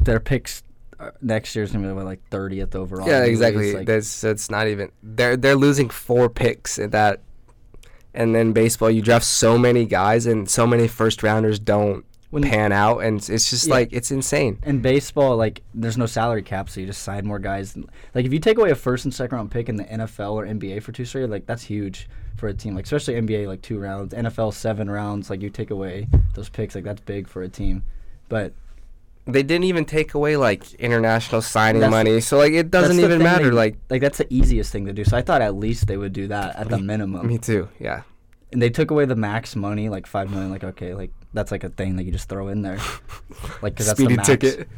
their picks uh, next year's going to be like 30th overall. yeah, exactly. like- that's that's not even. They're they're losing four picks in that. And then baseball, you draft so many guys, and so many first rounders don't When- pan out, and it's- just Yeah. like it's insane. in baseball, like there's no salary cap, so you just sign more guys. Like if you take away a first and second round pick in the NFL or NBA for two straight, like that's huge for a team. Like especially NBA, like two rounds, NFL seven rounds. Like you take away those picks, like that's big for a team. But They didn't even take away like international signing That's- money, so like it doesn't that's the even thing matter. they- like like that's the easiest thing to do. So I thought at least they would do that at the minimum. me too. Yeah. and they took away the max money, like five million. Like okay, like that's like a thing that you just throw in there, [LAUGHS] like because that's the max. ticket.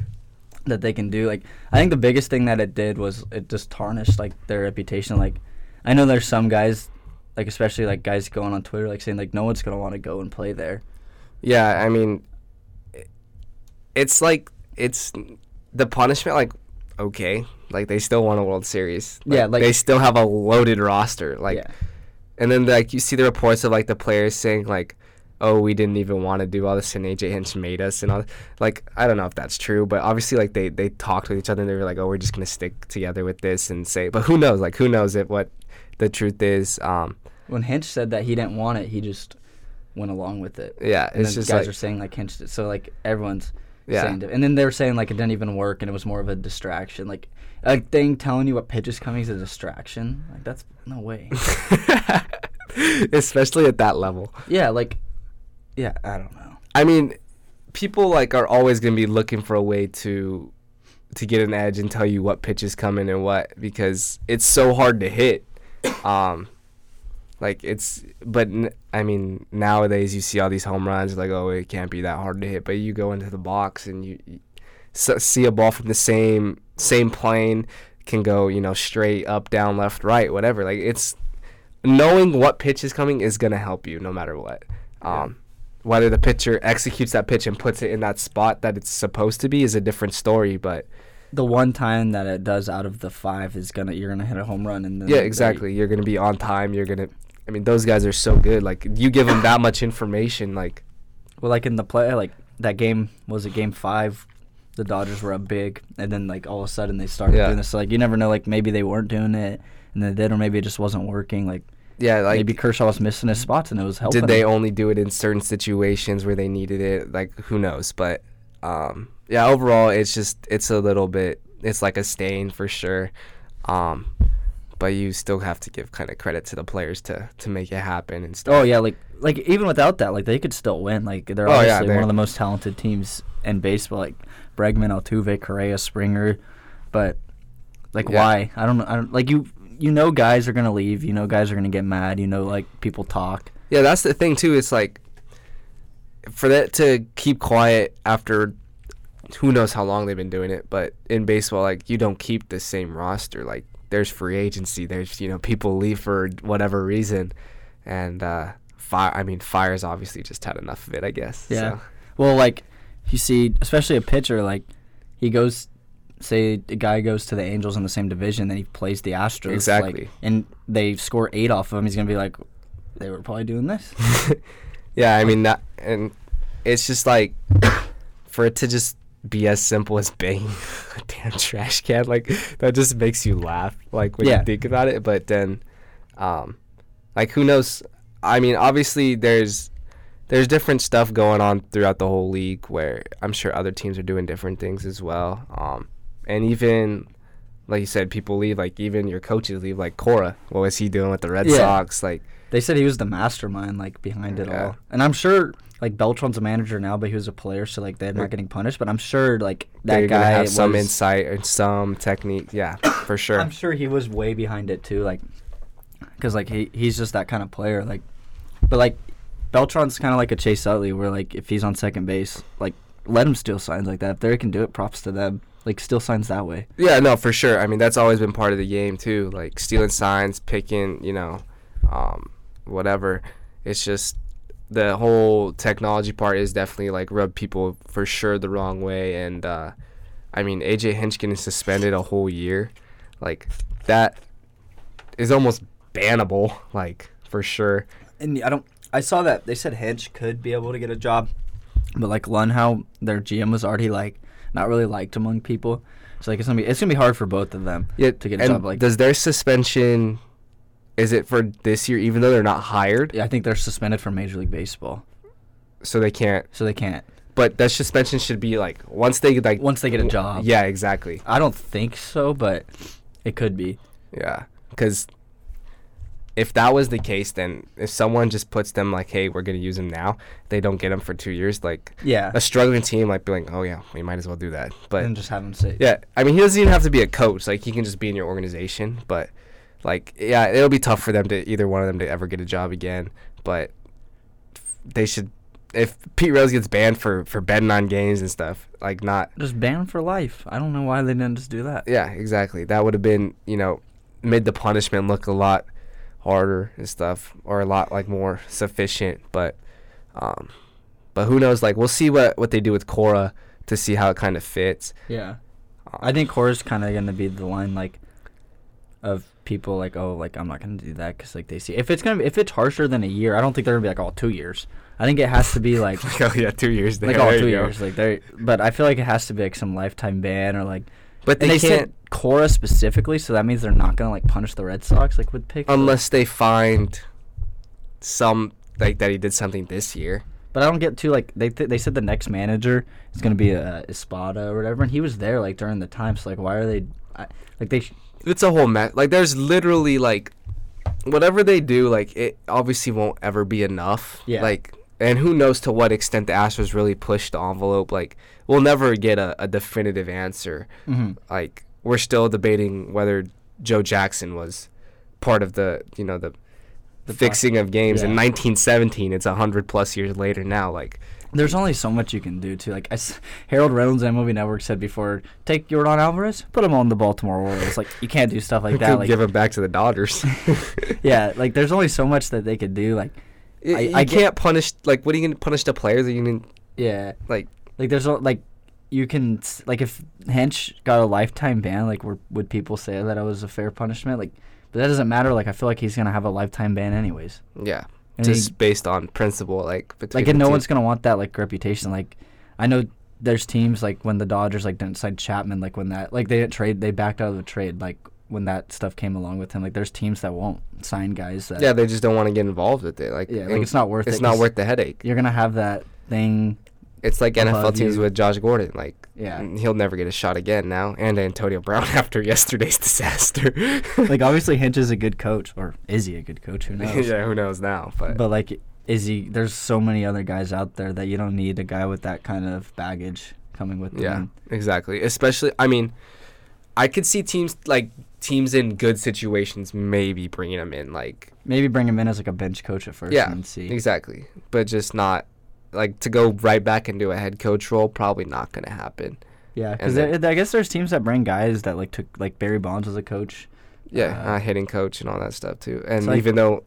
that they can do. Like I think the biggest thing that it did was it just tarnished like their reputation. Like I know there's some guys, like especially like guys going on Twitter like saying like no one's gonna want to go and play there. Yeah, I mean, it's like it's the punishment. Like, okay, like they still won a World Series. Yeah, like- they still have a loaded roster. Like, yeah, and then like you see the reports of like the players saying like, "Oh, we didn't even want to do all this, and AJ Hinch made us," and all. Like, I don't know if that's true, but obviously like they they talked with each other and they were like, "Oh, we're just gonna stick together with this and say," but who knows? Like, who knows it? what the truth is? Um, when Hinch said that he didn't want it, he just went along with it. yeah, And it's then just guys like are saying like Hinch, did- so like everyone's yeah. saying, and then they were saying like it didn't even work and it was more of a distraction. Like a thing telling you what pitch is coming is a distraction. Like that's no way. [LAUGHS] Especially at that level. yeah, like yeah, I don't know. I mean, people like are always gonna be looking for a way to to get an edge and tell you what pitch is coming and what because it's so hard to hit. Um, like it's, but n- I mean nowadays you see all these home runs like oh it can't be that hard to hit, but you go into the box and you, you see a ball from the same same plane can go you know straight up down left right whatever like it's knowing what pitch is coming is gonna help you no matter what. Um, whether the pitcher executes that pitch and puts it in that spot that it's supposed to be is a different story. But the one time that it does out of the five is gonna you're gonna hit a home run and then yeah, they- exactly. You're gonna be on time. You're gonna. I mean, those guys are so good. Like you give them that much information. Like well, like in the play, like that game was it game five, the Dodgers were up big, and then like all of a sudden they started Yeah. doing this. So like you never know, like maybe they weren't doing it and they did, or maybe it just wasn't working. Like, yeah, like maybe Kershaw was missing his spots and it was helping. did they him. only do it in certain situations where they needed it? Like who knows? But um, yeah, overall, it's just it's a little bit. It's like a stain for sure. Um, but you still have to give kind of credit to the players to to make it happen and stuff. Oh yeah, like like even without that, like they could still win. Like they're Oh, yeah, obviously they're- one of the most talented teams in baseball. Like Bregman, Altuve, Correa, Springer, but like Yeah. why? I don't know. I don't like you. You know, guys are gonna leave. You know, guys are gonna get mad. You know, like people talk. Yeah, that's the thing too. It's like for that to keep quiet after who knows how long they've been doing it, but in baseball, like you don't keep the same roster. Like there's free agency. There's you know people leave for whatever reason, and uh, fire. I mean, Fiers obviously just had enough of it. I guess. Yeah. So, Well, like you see, especially a pitcher, like he goes say a guy goes to the Angels in the same division, then he plays the Astros, like, Exactly. and they score eight off of him. He's gonna be like, they were probably doing this. [LAUGHS] yeah, I mean that, and it's just like [COUGHS] for it to just be as simple as banging [LAUGHS] a damn trash can, like that just makes you laugh, like when Yeah. you think about it. But then, um, like who knows? I mean, obviously there's there's different stuff going on throughout the whole league where I'm sure other teams are doing different things as well. Um, and even like you said, people leave. Like even your coaches leave. Like Cora, what was he doing with the Red Yeah. Sox? Like They said he was the mastermind, like behind it all. And I'm sure, like Beltran's a manager now, but he was a player, so like they're not getting punished. But I'm sure, like that they're guy gonna have some insight and some technique. Yeah, [COUGHS] for sure. I'm sure he was way behind it too, like, because like he he's just that kind of player, like, but like Beltran's kind of like a Chase Utley, where like if he's on second base, like let him steal signs like that. If they can do it, props to them. Like steal signs that way. Yeah, no, for sure. I mean, that's always been part of the game too, like stealing signs, picking, you know, um, whatever. It's just the whole technology part is definitely like rubbed people for sure the wrong way. And uh, I mean, AJ Hinch getting suspended a whole year, like that is almost bannable, [LAUGHS] like for sure. And I don't. I saw that they said Hinch could be able to get a job, but like Luhnow, their GM was already like not really liked among people. So like it's gonna be it's gonna be hard for both of them Yeah, to get a job. Like does their suspension? Is it for this year, even though they're not hired, I think they're suspended from Major League Baseball, so they can't? so they can't But that suspension should be like once they like once they get a job. Yeah, exactly. I don't think so, but it could be. Yeah, because if that was the case, then if someone just puts them like, "Hey, we're gonna use him now," they don't get him for two years. Like Yeah. a struggling team might be like, "Oh yeah, we might as well do that." But and just have them sit. yeah, I mean, he doesn't even have to be a coach. Like he can just be in your organization. But like, yeah, it'll be tough for them to either one of them to ever get a job again. But they should. If Pete Rose gets banned for for betting on games and stuff, like not Just banned for life. I don't know why they didn't just do that. Yeah, exactly. That would have been, you know, made the punishment look a lot harder and stuff, or a lot like more sufficient. But, um, but who knows? Like, we'll see what what they do with Cora to see how it kind of fits. Yeah. Um, I think Cora's kind of gonna be the line like of people like oh like I'm not gonna do that because like they see if it's gonna be, if it's harsher than a year I don't think they're gonna be like all oh two years I think it has to be like [LAUGHS] oh yeah, two years. There. like oh There two you go. years like they but I feel like it has to be like some lifetime ban or like But they, they can't said Cora specifically so that means they're not gonna like punish the Red Sox like with picks unless they find some like that he did something this year. but I don't get too like they th- they said the next manager is gonna be uh, Espada or whatever and he was there like during the time so like why are they I, like they sh- It's a whole mess. Like, there's literally like, whatever they do, like it obviously won't ever be enough. Yeah. Like, and who knows to what extent the Astros really pushed the envelope. Like, we'll never get a, a definitive answer. Mhm. Like, we're still debating whether Joe Jackson was part of the, you know, the, the fixing of games in 1917. It's a hundred plus years later now. Like, There's only so much you can do too. Like I Harold Reynolds and Movie Network said before, take Jordan Alvarez, put him on the Baltimore Orioles. Like you can't do stuff like that. Like give him back to the Dodgers. [LAUGHS] yeah, like there's only so much that they could do. Like I, I- you I can't punish. Like, what are you gonna punish the players? Are you gonna yeah, like? like there's like you can like if Hinch got a lifetime ban, like were, would people say that it was a fair punishment? Like, but that doesn't matter. Like I feel like he's gonna have a lifetime ban anyways. Yeah. And just he- based on principle, like like and no two. one's gonna want that like reputation like i know there's teams like when the dodgers like didn't sign chapman like when that like they didn't trade they backed out of the trade like when that stuff came along with him like there's teams that won't sign guys that Yeah, they just don't want to get involved with it. Like, yeah like it's not worth it. it's it not worth the headache. you're gonna have that thing It's like NFL teams you. with Josh Gordon. Like, Yeah. Mm, he'll never get a shot again now. And Antonio Brown [LAUGHS] after yesterday's disaster. [LAUGHS] like obviously hinch is a good coach or is he a good coach who knows yeah, who knows now? But, but like is he there's so many other guys out there that you don't need a guy with that kind of baggage coming with them yeah, exactly. Especially, I mean, I could see teams like teams in good situations maybe bringing him in. Like, maybe bring him in as like a bench coach at first yeah, and see exactly. But just not like to go right back into a head coach role. Probably not going to happen. Yeah, because I guess there's teams that bring guys that like took like Barry Bonds as a coach. Yeah, Uh, uh, hitting coach and all that stuff too. And like- even though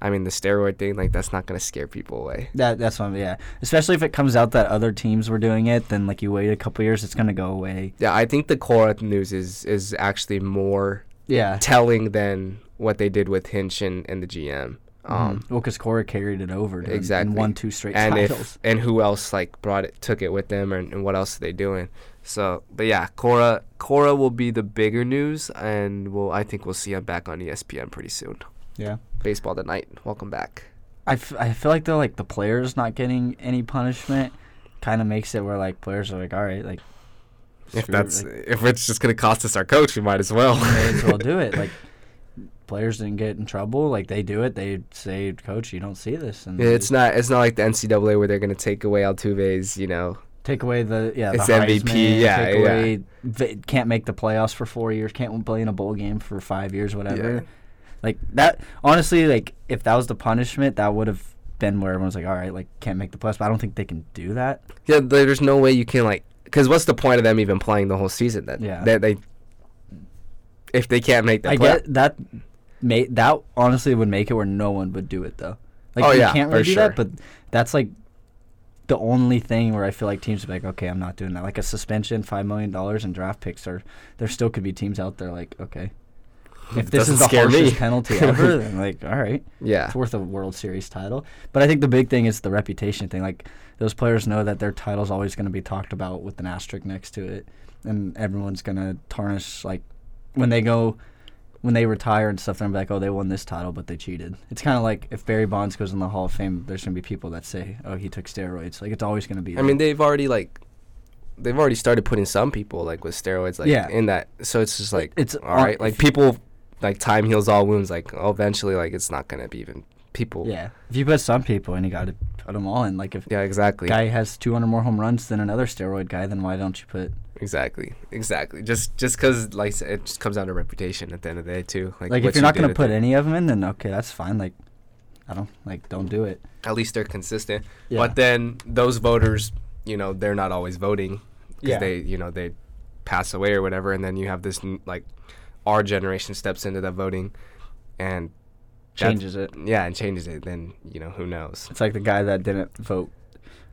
I mean, the steroid thing, like that's not gonna scare people away. That that's one. Yeah, especially if it comes out that other teams were doing it, then like you wait a couple years, it's gonna go away. Yeah, I think the Cora news is is actually more Yeah. telling than what they did with Hinch and, and the GM. Um, well, because Cora carried it over during- exactly. and won two straight and titles. if and who else like brought it took it with them and, and what else are they doing so but yeah cora cora will be the bigger news and we'll i think we'll see him back on espn pretty soon yeah. baseball tonight welcome back I, f- I feel like though like the players not getting any punishment kind of makes it where like players are like all right like if it, that's like, if it's just gonna cost us our coach we might as well may as well [LAUGHS] do it like players didn't get in trouble like they do it they say coach you don't see this and Yeah, it's not it's not like the ncaa where they're gonna take away altuve's you know take away the yeah It's the MVP, yeah, take yeah. away v- can't make the playoffs for four years can't play in a bowl game for five years whatever Yeah. like that honestly like if that was the punishment that would have been where everyone's like all right like can't make the playoffs but I don't think they can do that yeah there's no way you can like because what's the point of them even playing the whole season then Yeah. they, they if they can't make the I play- get that may that honestly would make it where no one would do it though like Oh, you yeah, can't really do sure. that but that's like the only thing where I feel like teams are like, okay, I'm not doing that. Like a suspension, five million dollars, and draft picks are. There still could be teams out there like, okay, if this is the harshest me. penalty [LAUGHS] ever, then like, all right, yeah it's worth a World Series title. But I think the big thing is the reputation thing. Like those players know that their title's always going to be talked about with an asterisk next to it, and everyone's going to tarnish like when they go. When they retire and stuff, they're like, "Oh, they won this title, but they cheated." It's kind of like if Barry Bonds goes in the Hall of Fame, there's gonna be people that say, "Oh, he took steroids." Like it's always gonna be. I there. mean, they've already like, they've already started putting some people like with steroids, like Yeah. in that. So it's just like, It's all right. Like people, like time heals all wounds. Like oh, eventually, like it's not gonna be even people. yeah. If you put some people and you got to put them all in. Like if Yeah, exactly. guy has 200 more home runs than another steroid guy, then why don't you put? Exactly. Exactly. Just just because like it just comes down to reputation at the end of the day too. Like, what if you're not did gonna put any of them in, then okay, that's fine. Like, I don't like don't do it. at least they're consistent. Yeah. But then those voters, you know, they're not always voting because Yeah. they, you know, they pass away or whatever, and then you have this like our generation steps into that voting, and Changes it. Yeah, and changes it. Then you know who knows. It's like the guy that didn't vote.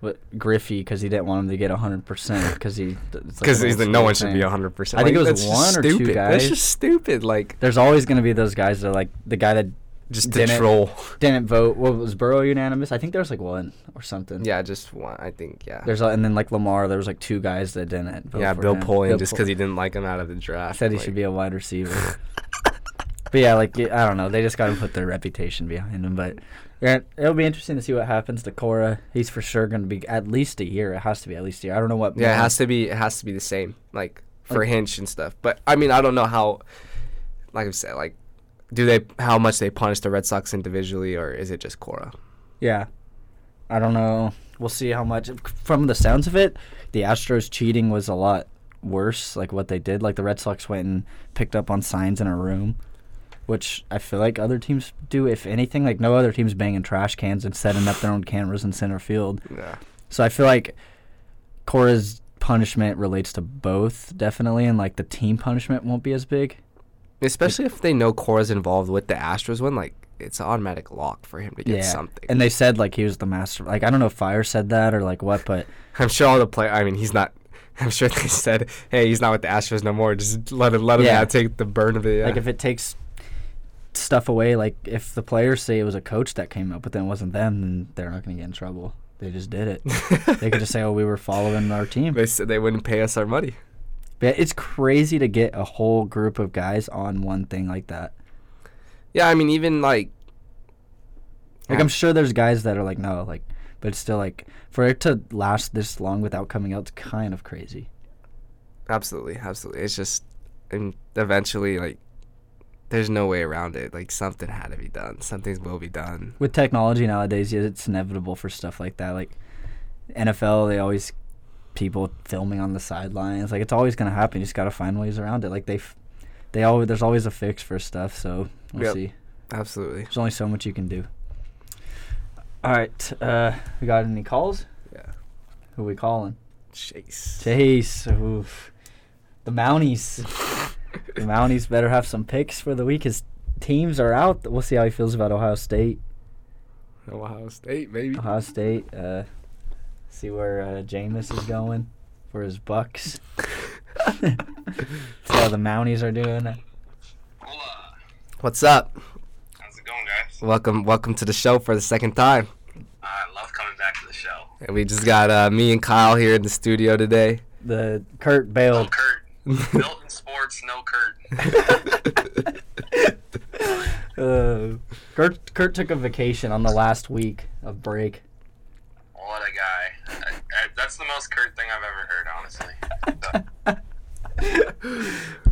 What Griffey because he didn't want him to get 100 percent because he Because [LAUGHS] the, no one should be hundred percent. I think it was one or two stupid. That's just stupid. Like There's always gonna be those guys that are like the guy that just Didn't- troll. didn't vote. What was Burrow unanimous? I think there was like one or something. Yeah, just one. I think. Yeah. There's a, and then like Lamar, there was like two guys that didn't vote yeah, Bill. Polian just because he didn't like him out of the draft. said he like- should be a wide receiver. [LAUGHS] but yeah, like I don't know, they just got to put their reputation behind him. But yeah, it'll be interesting to see what happens to Cora. He's for sure going to be at least a year. It has to be at least a year. I don't know what. Yeah, it has to be. It has to be the same, like for Like- Hinch and stuff. But I mean, I don't know how. Like I said, like, do they how much they punish the Red Sox individually, or is it just Cora? Yeah, I don't know. We'll see how much. From the sounds of it, the Astros cheating was a lot worse. Like what they did, like the Red Sox went and picked up on signs in a room, which I feel like other teams do. If anything, like no other teams banging trash cans and setting up their own cameras in center field. Yeah. So I feel like Cora's punishment relates to both definitely, and like the team punishment won't be as big. Especially if they know Cora's involved with the Astros one, like it's an automatic lock for him to get something. And they said like he was the master. Like I don't know if Fiers said that or like what, but [LAUGHS] I'm sure all the play. I mean, he's not. [LAUGHS] I'm sure they said, "Hey, he's not with the Astros no more. Just let him let him Yeah. take the burn of it." Yeah. like if it takes stuff away, like if the players say it was a coach that came up, but then it wasn't them, then they're not going to get in trouble. They just did it. [LAUGHS] they could just say, "Oh, we were following our team." they said they wouldn't pay us our money. But it's crazy to get a whole group of guys on one thing like that. Yeah, I mean, even like. Like I'm sure there's guys that are like, no, like, but it's still like for it to last this long without coming out, it's kind of crazy. Absolutely, absolutely. It's just, and eventually, like, there's no way around it. Like, something had to be done. Something will be done. With technology nowadays, yeah, it's inevitable for stuff like that. Like NFL, they always people filming on the sidelines. Like it's always gonna happen. You just gotta find ways around it. Like they, f- they always there's always a fix for stuff. So we'll Yep. see. Absolutely. There's only so much you can do. All right, uh, we got any calls? Yeah. Who we calling? Chase. Chase. Oof. The Mounties. [LAUGHS] the Mounties better have some picks for the week. His teams are out. We'll see how he feels about Ohio State. Ohio State, maybe. Ohio State. Uh, see where uh, Jameis is going for his Bucks. [LAUGHS] see how the Mounties are doing. Hola. What's up? How's it going, guys? Welcome, welcome to the show for the second time. I love coming back to the show. And we just got uh, me and Kyle here in the studio today. The Kurt No bailed. Kurt. Milton Sports, no Kurt. [LAUGHS] uh, Kurt Kurt took a vacation on the last week of break. What a guy. I, I, that's the most Kurt thing I've ever heard, honestly. So,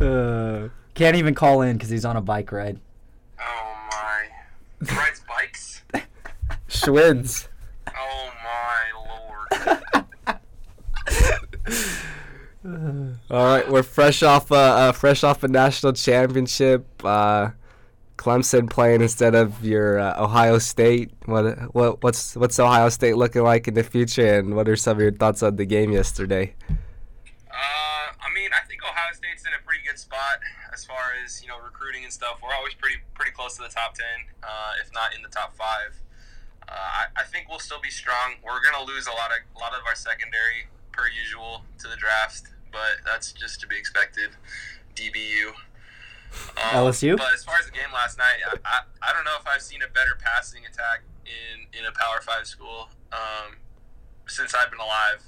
[LAUGHS] Uh, can't even call in because he's on a bike ride. oh my. He rides bikes? [LAUGHS] Schwinns. Oh my lord. All right, we're fresh off uh, uh fresh off a national championship. Uh, Clemson playing instead of your uh, Ohio State. What what what's what's Ohio State looking like in the future, and what are some of your thoughts on the game yesterday? Uh, I mean, I think Ohio State's in a pretty good spot as far as you know recruiting and stuff. We're always pretty pretty close to the top ten, uh, if not in the top five. I, I think we'll still be strong. We're gonna lose a lot of a lot of our secondary per usual to the draft, but that's just to be expected. DBU. Um, LSU? But as far as the game last night, I, I, I don't know if I've seen a better passing attack in, in a Power Five school um, since I've been alive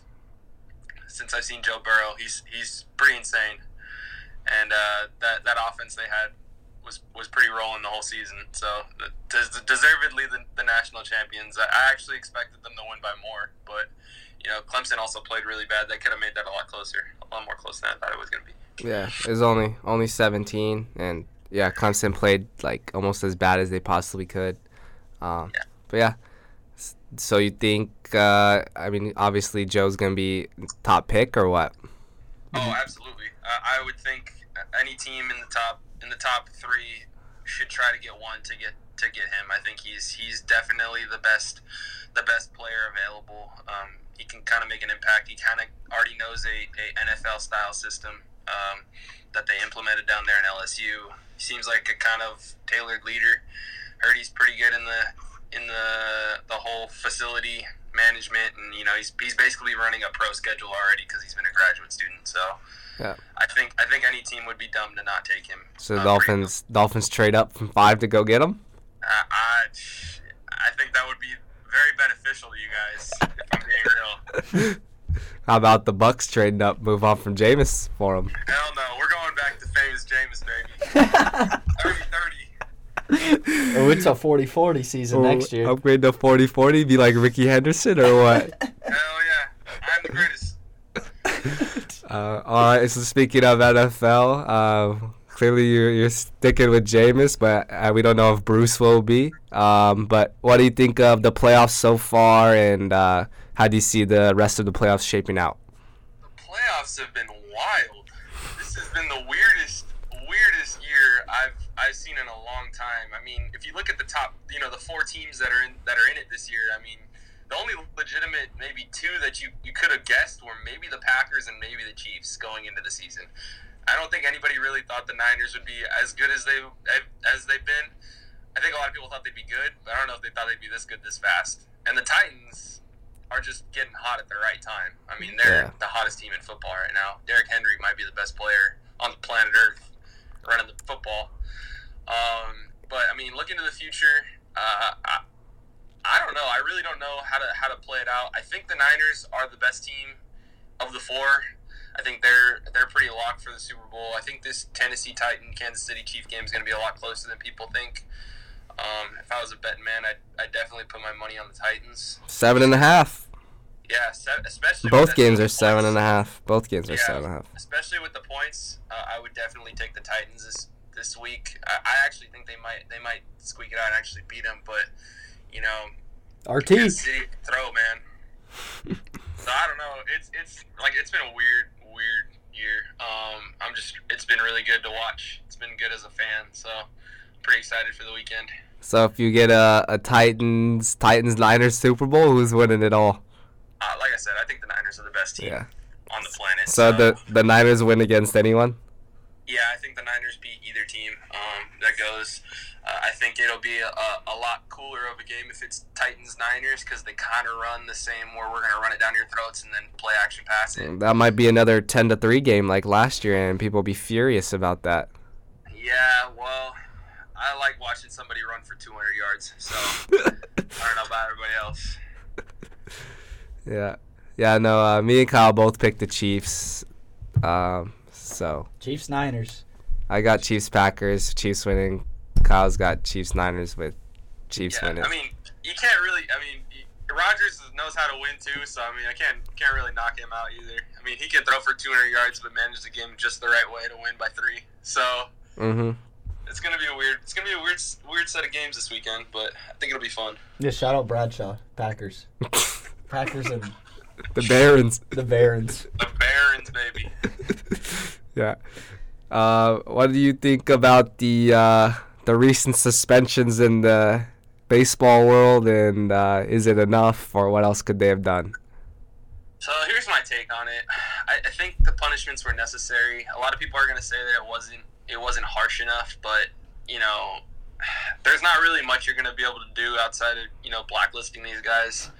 since I've seen Joe Burrow. He's he's pretty insane, and uh, that that offense they had was was pretty rolling the whole season. So des- deservedly the, the national champions. I, I actually expected them to win by more, but you know Clemson also played really bad. They could have made that a lot closer, a lot more close than I thought it was going to be. Yeah, it was only only 17, and yeah, Clemson played like almost as bad as they possibly could. Um, Yeah. But yeah, so you think? Uh, I mean, obviously Joe's gonna be top pick or what? Oh, absolutely. Uh, I would think any team in the top in the top three should try to get one to get to get him. I think he's he's definitely the best the best player available. Um, he can kind of make an impact. He kind of already knows a, a NFL style system um, that they implemented down there in LSU. He seems like a kind of tailored leader. Heard he's pretty good in the in the the whole facility management, and you know he's he's basically running a pro schedule already because he's been a graduate student. So Yeah. I think I think any team would be dumb to not take him. So the Uh, Dolphins Dolphins trade up from five to go get him. Uh, I I think that would be very beneficial to you guys if I'm being real. [LAUGHS] How about the Bucks trading up, move on from Jameis for him? Hell no, we're going back to famous Jameis, baby. [LAUGHS] 30 30. oh, it's a 40-40 season next year. Upgrade to 40-40, be like Rickey Henderson or what? [LAUGHS] Hell yeah, I'm the greatest. Uh, all right. So speaking of NFL, uh, clearly you're, you're sticking with Jameis, but uh, we don't know if Bruce will be. Um, but what do you think of the playoffs so far, and uh, how do you see the rest of the playoffs shaping out? The playoffs have been wild. This has been the weirdest, weirdest year I've I've seen in a long time. I mean, if you look at the top, you know, the four teams that are in that are in it this year. I mean, the only legitimate maybe two that you you could have guessed were maybe the Packers and maybe the Chiefs going into the season. I don't think anybody really thought the Niners would be as good as they as they've been. I think a lot of people thought they'd be good, but I don't know if they thought they'd be this good this fast. And the Titans are just getting hot at the right time. I mean, they're Yeah. the hottest team in football right now. Derrick Henry might be the best player on the planet Earth running the football. Um, but I mean, looking to the future, uh, I, I don't know. I really don't know how to how to play it out. I think the Niners are the best team of the four. I think they're they're pretty locked for the Super Bowl. I think this Tennessee Titan Kansas City Chief game is going to be a lot closer than people think. Um, if I was a betting man, I'd, I'd definitely put my money on the Titans. Seven and a half. Yeah, se- especially Both games are points. seven and a half. Both games are Yeah. seven and a half. especially with the points. Uh, I would definitely take the Titans this this week. I, I actually think they might they might squeak it out and actually beat them, but you know, RT. Kansas City throw man. [LAUGHS] So I don't know. It's it's like it's been a weird weird year. Um, I'm just it's been really good to watch. It's been good as a fan. So pretty excited for the weekend. So if you get a, a Titans Titans Niners Super Bowl, who's winning it all? Uh, like I said, I think the Niners are the best team Yeah. on the planet. So the the Niners win against anyone? Yeah, I think the Niners beat either team um, that goes. Uh, I think it'll be a, a, a lot cooler of a game if it's Titans Niners because they kind of run the same where we're gonna run it down your throats and then play action pass it. That might be another ten to three game like last year, and people will be furious about that. Yeah, well, I like watching somebody run for 200 yards, so [LAUGHS] I don't know about everybody else. Yeah, yeah. No, uh, me and Kyle both picked the Chiefs. Um, so Chiefs Niners. I got Chiefs Packers, Chiefs winning. Kyle's got Chiefs Niners with Chiefs yeah, winning. I mean, you can't really. I mean, Rodgers knows how to win too, so I mean, I can't can't really knock him out either. I mean, he can throw for 200 yards, but manage the game just the right way to win by three. So mm-hmm. it's gonna be a weird. It's gonna be a weird weird set of games this weekend, but I think it'll be fun. Yeah, shout out Bradshaw. Packers. [LAUGHS] Packers and The Barons. the Barons. The Barons, baby. [LAUGHS] yeah. Uh, what do you think about the uh, the recent suspensions in the baseball world, and uh, is it enough, or what else could they have done? So here's my take on it. I, I think the punishments were necessary. A lot of people are going to say that it wasn't it wasn't harsh enough, but you know, there's not really much you're going to be able to do outside of you know blacklisting these guys.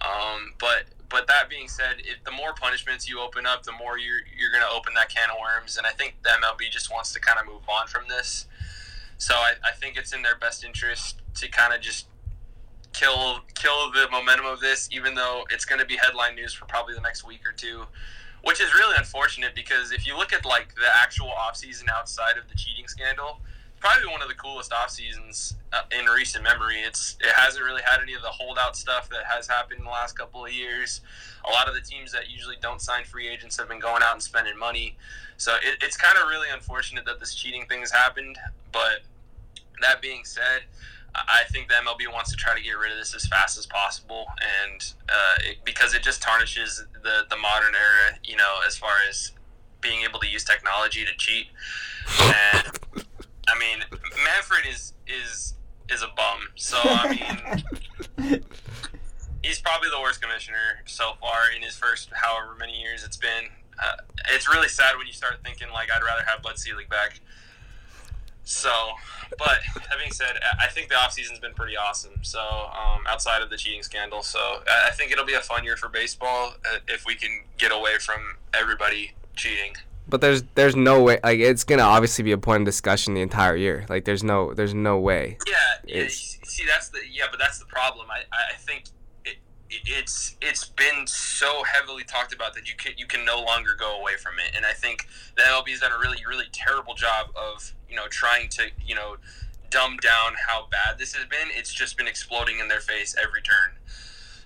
Um, but but that being said, if the more punishments you open up, the more you're you're going to open that can of worms, and I think the MLB just wants to kind of move on from this. So I, I think it's in their best interest to kind of just kill kill the momentum of this, even though it's going to be headline news for probably the next week or two, which is really unfortunate because if you look at like the actual offseason outside of the cheating scandal, probably one of the coolest off seasons uh, in recent memory. It's it hasn't really had any of the holdout stuff that has happened in the last couple of years. A lot of the teams that usually don't sign free agents have been going out and spending money. So it, it's kind of really unfortunate that this cheating thing has happened. But that being said, I think the MLB wants to try to get rid of this as fast as possible, and uh, it, because it just tarnishes the the modern era, you know, as far as being able to use technology to cheat. And I mean, Manfred is is is a bum. So I mean, [LAUGHS] he's probably the worst commissioner so far in his first however many years it's been. Uh, it's really sad when you start thinking like I'd rather have Bud Selig back. So, but having said, I think the offseason's been pretty awesome. So, um, outside of the cheating scandal, so I think it'll be a fun year for baseball uh, if we can get away from everybody cheating. But there's there's no way. Like it's gonna obviously be a point of discussion the entire year. Like there's no there's no way. Yeah. It's- See, that's the yeah, but that's the problem. I, I think it's it's been so heavily talked about that you can you can no longer go away from it. And I think the has done a really really terrible job of you know trying to you know dumb down how bad this has been. It's just been exploding in their face every turn.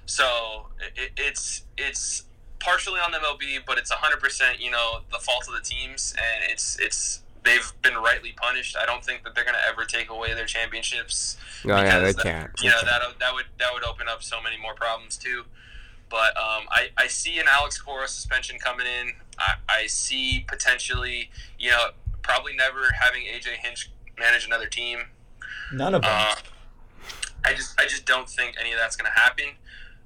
So it, it's it's partially on the MLB, but it's hundred percent you know the fault of the teams, and it's it's they've been rightly punished. I don't think that they're going to ever take away their championships. Oh yeah, they that- can't. You know that that would that would open up so many more problems too. But um, I, I see an Alex Cora suspension coming in. I, I see potentially, you know, probably never having AJ Hinch manage another team. None of them. Uh, I just I just don't think any of that's going to happen.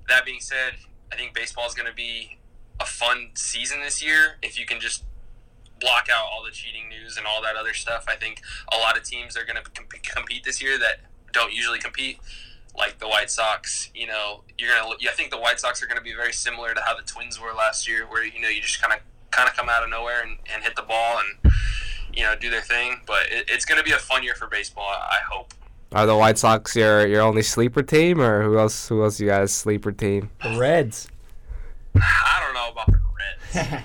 That being said, I think baseball is going to be a fun season this year if you can just block out all the cheating news and all that other stuff. I think a lot of teams are going to comp- compete this year that don't usually compete, like the White Sox. You know, you're gonna. I think the White Sox are going to be very similar to how the Twins were last year, where you know you just kind of kind of come out of nowhere and, and hit the ball and you know do their thing. But it, it's going to be a fun year for baseball. I, I hope. Are the White Sox your your only sleeper team, or who else? Who else you guys sleeper team? the Reds. [SIGHS] I don't know about the Reds. [LAUGHS]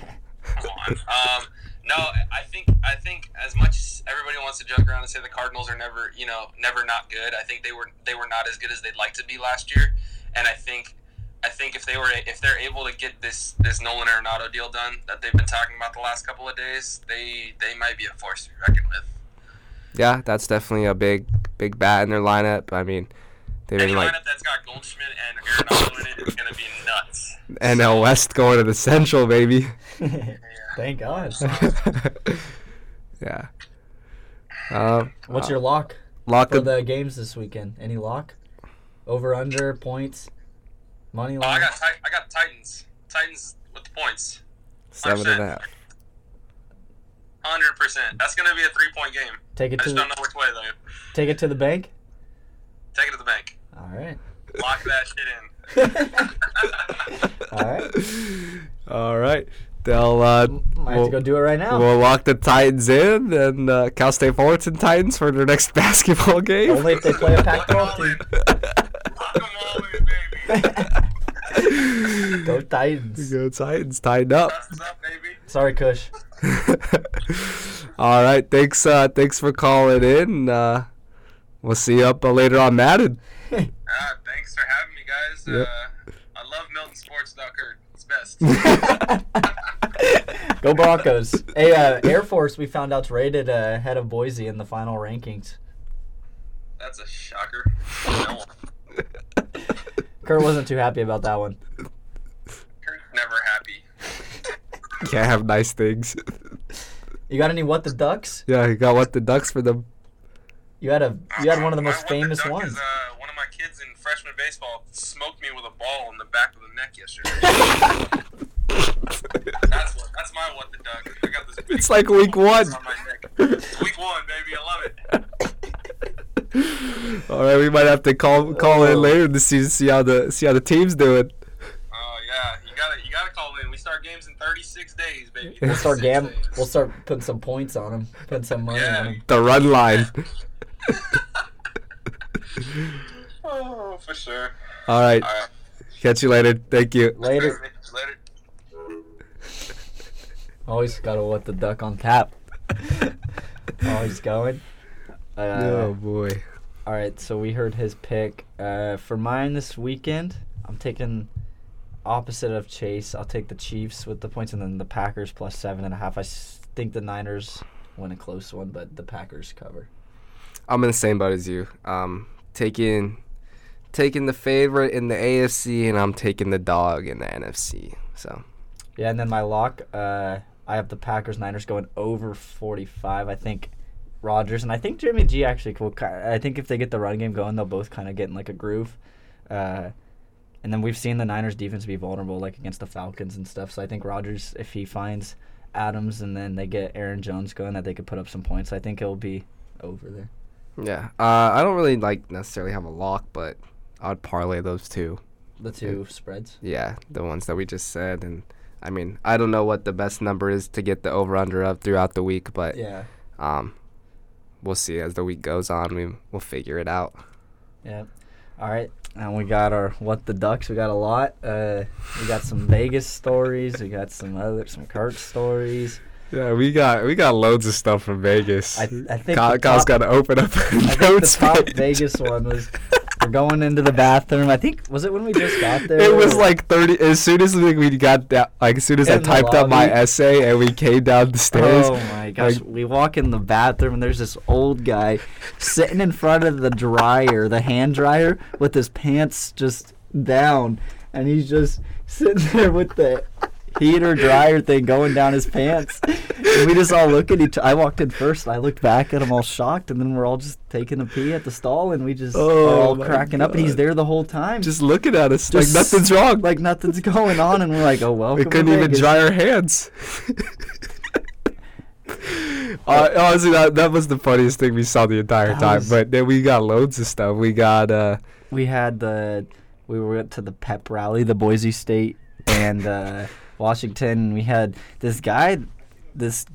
Come on. Um, no, I think I think as much as everybody wants to joke around and say the Cardinals are never, you know, never not good. I think they were they were not as good as they'd like to be last year, and I think I think if they were if they're able to get this this Nolan Arenado deal done that they've been talking about the last couple of days, they they might be a force to be reckoned with. Yeah, that's definitely a big big bat in their lineup. I mean, they've Any been like lineup that's got Goldschmidt and Arenado in it is going to be nuts. [LAUGHS] NL West going to the Central, baby. [LAUGHS] Thank God. [LAUGHS] yeah. Um, What's uh, your lock lock for of the games this weekend? Any lock? Over under points, money Oh, I got I got Titans. Titans with the points. seven and a half? Hundred percent. That's gonna be a three point game. Take it I to just the, don't know which way though. take it to the bank. Take it to the bank. All right. Lock that shit in. [LAUGHS] [LAUGHS] All right. All right. They'll uh, Might we'll, to go do it right now. we'll lock the Titans in and uh, Cal State Fullerton Titans for their next [LAUGHS] basketball game. Only if they play a Pac-12 team. Lock 'em all in, baby. Go Titans. Go Titans tied up. Up. Sorry, Kush. [LAUGHS] All right, thanks. Uh, thanks for calling in. Uh, we'll see you up uh, later on Madden. Ah, [LAUGHS] thanks for having me, guys. Yep. Uh, I love MiltonSports.com. It's best. Go Broncos. Hey, uh, Air Force, we found out's rated uh, ahead of Boise in the final rankings. That's a shocker. No. Kurt wasn't too happy about that one. Kurt's never happy. [LAUGHS] Can't have nice things. You got any what the ducks? yeah, you got what the Ducks for them. You had a you had one of the My most what the famous duck ones. Is, uh, one of my kids in freshman baseball smoked me with a ball in the back of the neck yesterday. [LAUGHS] that's what. That's my what the duck. I got this. big It's like week [LAUGHS] one. on my neck. Week one, baby. I love it. [LAUGHS] All right, we might have to call call in Oh. later to see see how the see how the team's doing. Oh yeah, you gotta you gotta call in. We start games in 36 days, baby. We'll start 36 gam. days. We'll start putting some points on them. Putting some money Yeah. on them. The run line. [LAUGHS] oh, for sure. All right, All right. catch you later. Thank you. Later. Later. Always got to what the duck on tap. Always going. Uh, oh boy. All right, so we heard his pick. Uh, for mine this weekend, I'm taking opposite of Chase. I'll take the Chiefs with the points, and then the Packers plus seven and a half. I s- think the Niners win a close one, but the Packers cover. I'm in the same boat as you. Um, taking taking the favorite in the AFC, and I'm taking the dog in the NFC. So Yeah, and then my lock, uh, I have the Packers Niners going over 45. I think Rodgers and I think Jimmy G actually will. I think if they get the run game going, they'll both kind of get in like a groove. Uh, and then we've seen the Niners defense be vulnerable like against the Falcons and stuff. So I think Rodgers, if he finds Adams and then they get Aaron Jones going, that they could put up some points. I think it'll be over there. yeah, uh, I don't really like necessarily have a lock, but I'd parlay those two. The two spreads. Yeah, the ones that we just said, and I mean, I don't know what the best number is to get the over under up throughout the week, but Yeah. um, we'll see as the week goes on. We we'll figure it out. Yeah. All right. And we got our what the ducks. We got a lot. Uh, we got some Vegas stories. We got some other some Kurt stories. Yeah, we got we got loads of stuff from Vegas. I, I think Kyle, top, got to open up. I [LAUGHS] think the top Vegas one was [LAUGHS] we're going into the bathroom. I think was it when we just got there. It was like thirty. As soon as we, got that, like as soon as I In the typed up my essay and we came down the oh stairs. Oh my gosh! like- we walk in the bathroom and there's this old guy sitting in front of the dryer, the hand dryer, with his pants just down, and he's just sitting [LAUGHS] there with the heater dryer thing going down his pants. And we just all look at each. I walked in first. And I looked back at him all shocked, and then we're all just taking a pee at the stall, and we just Oh are all cracking up, and he's there the whole time, Just looking at us Just like nothing's wrong. like nothing's going on, and we're like, oh well. we couldn't even dry our hands. [LAUGHS] uh, honestly, that that was the funniest thing we saw the entire time. But then we got loads of stuff. We got uh, we had the we went to the pep rally the boise state and uh, washington we had this guy this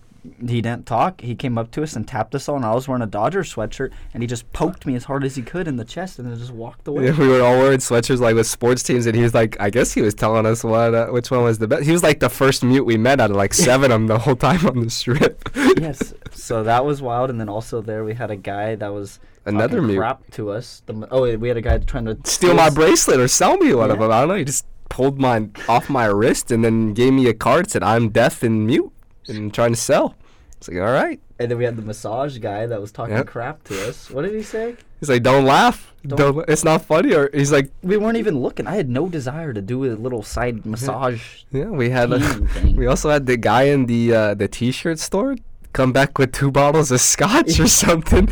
he didn't talk he came up to us and tapped us all and i was wearing a dodger sweatshirt and he just poked me as hard as he could in the chest and then just walked away Yeah, we were all wearing sweatshirts like with sports teams, and he was like, I guess he was telling us what uh, which one was the best. He was like the first mute we met out of like seven of them the whole time on the strip. [LAUGHS] yes so that was wild and then also there we had a guy that was Another mute. crap to us the, oh we had a guy trying to steal my us- bracelet or sell me one of them. I don't know. He just pulled mine off my wrist and then gave me a card said I'm deaf and mute and trying to sell. It's like all right. and then we had the massage guy that was talking Yep. crap to us what did he say He's like, don't laugh. Don't- Don't. it's not funny. Or he's like, we weren't even looking. I had no desire to do a little side massage. yeah. We had. A, Team thing. we also had the guy in the uh, the t-shirt store come back with two bottles of scotch or [LAUGHS] something.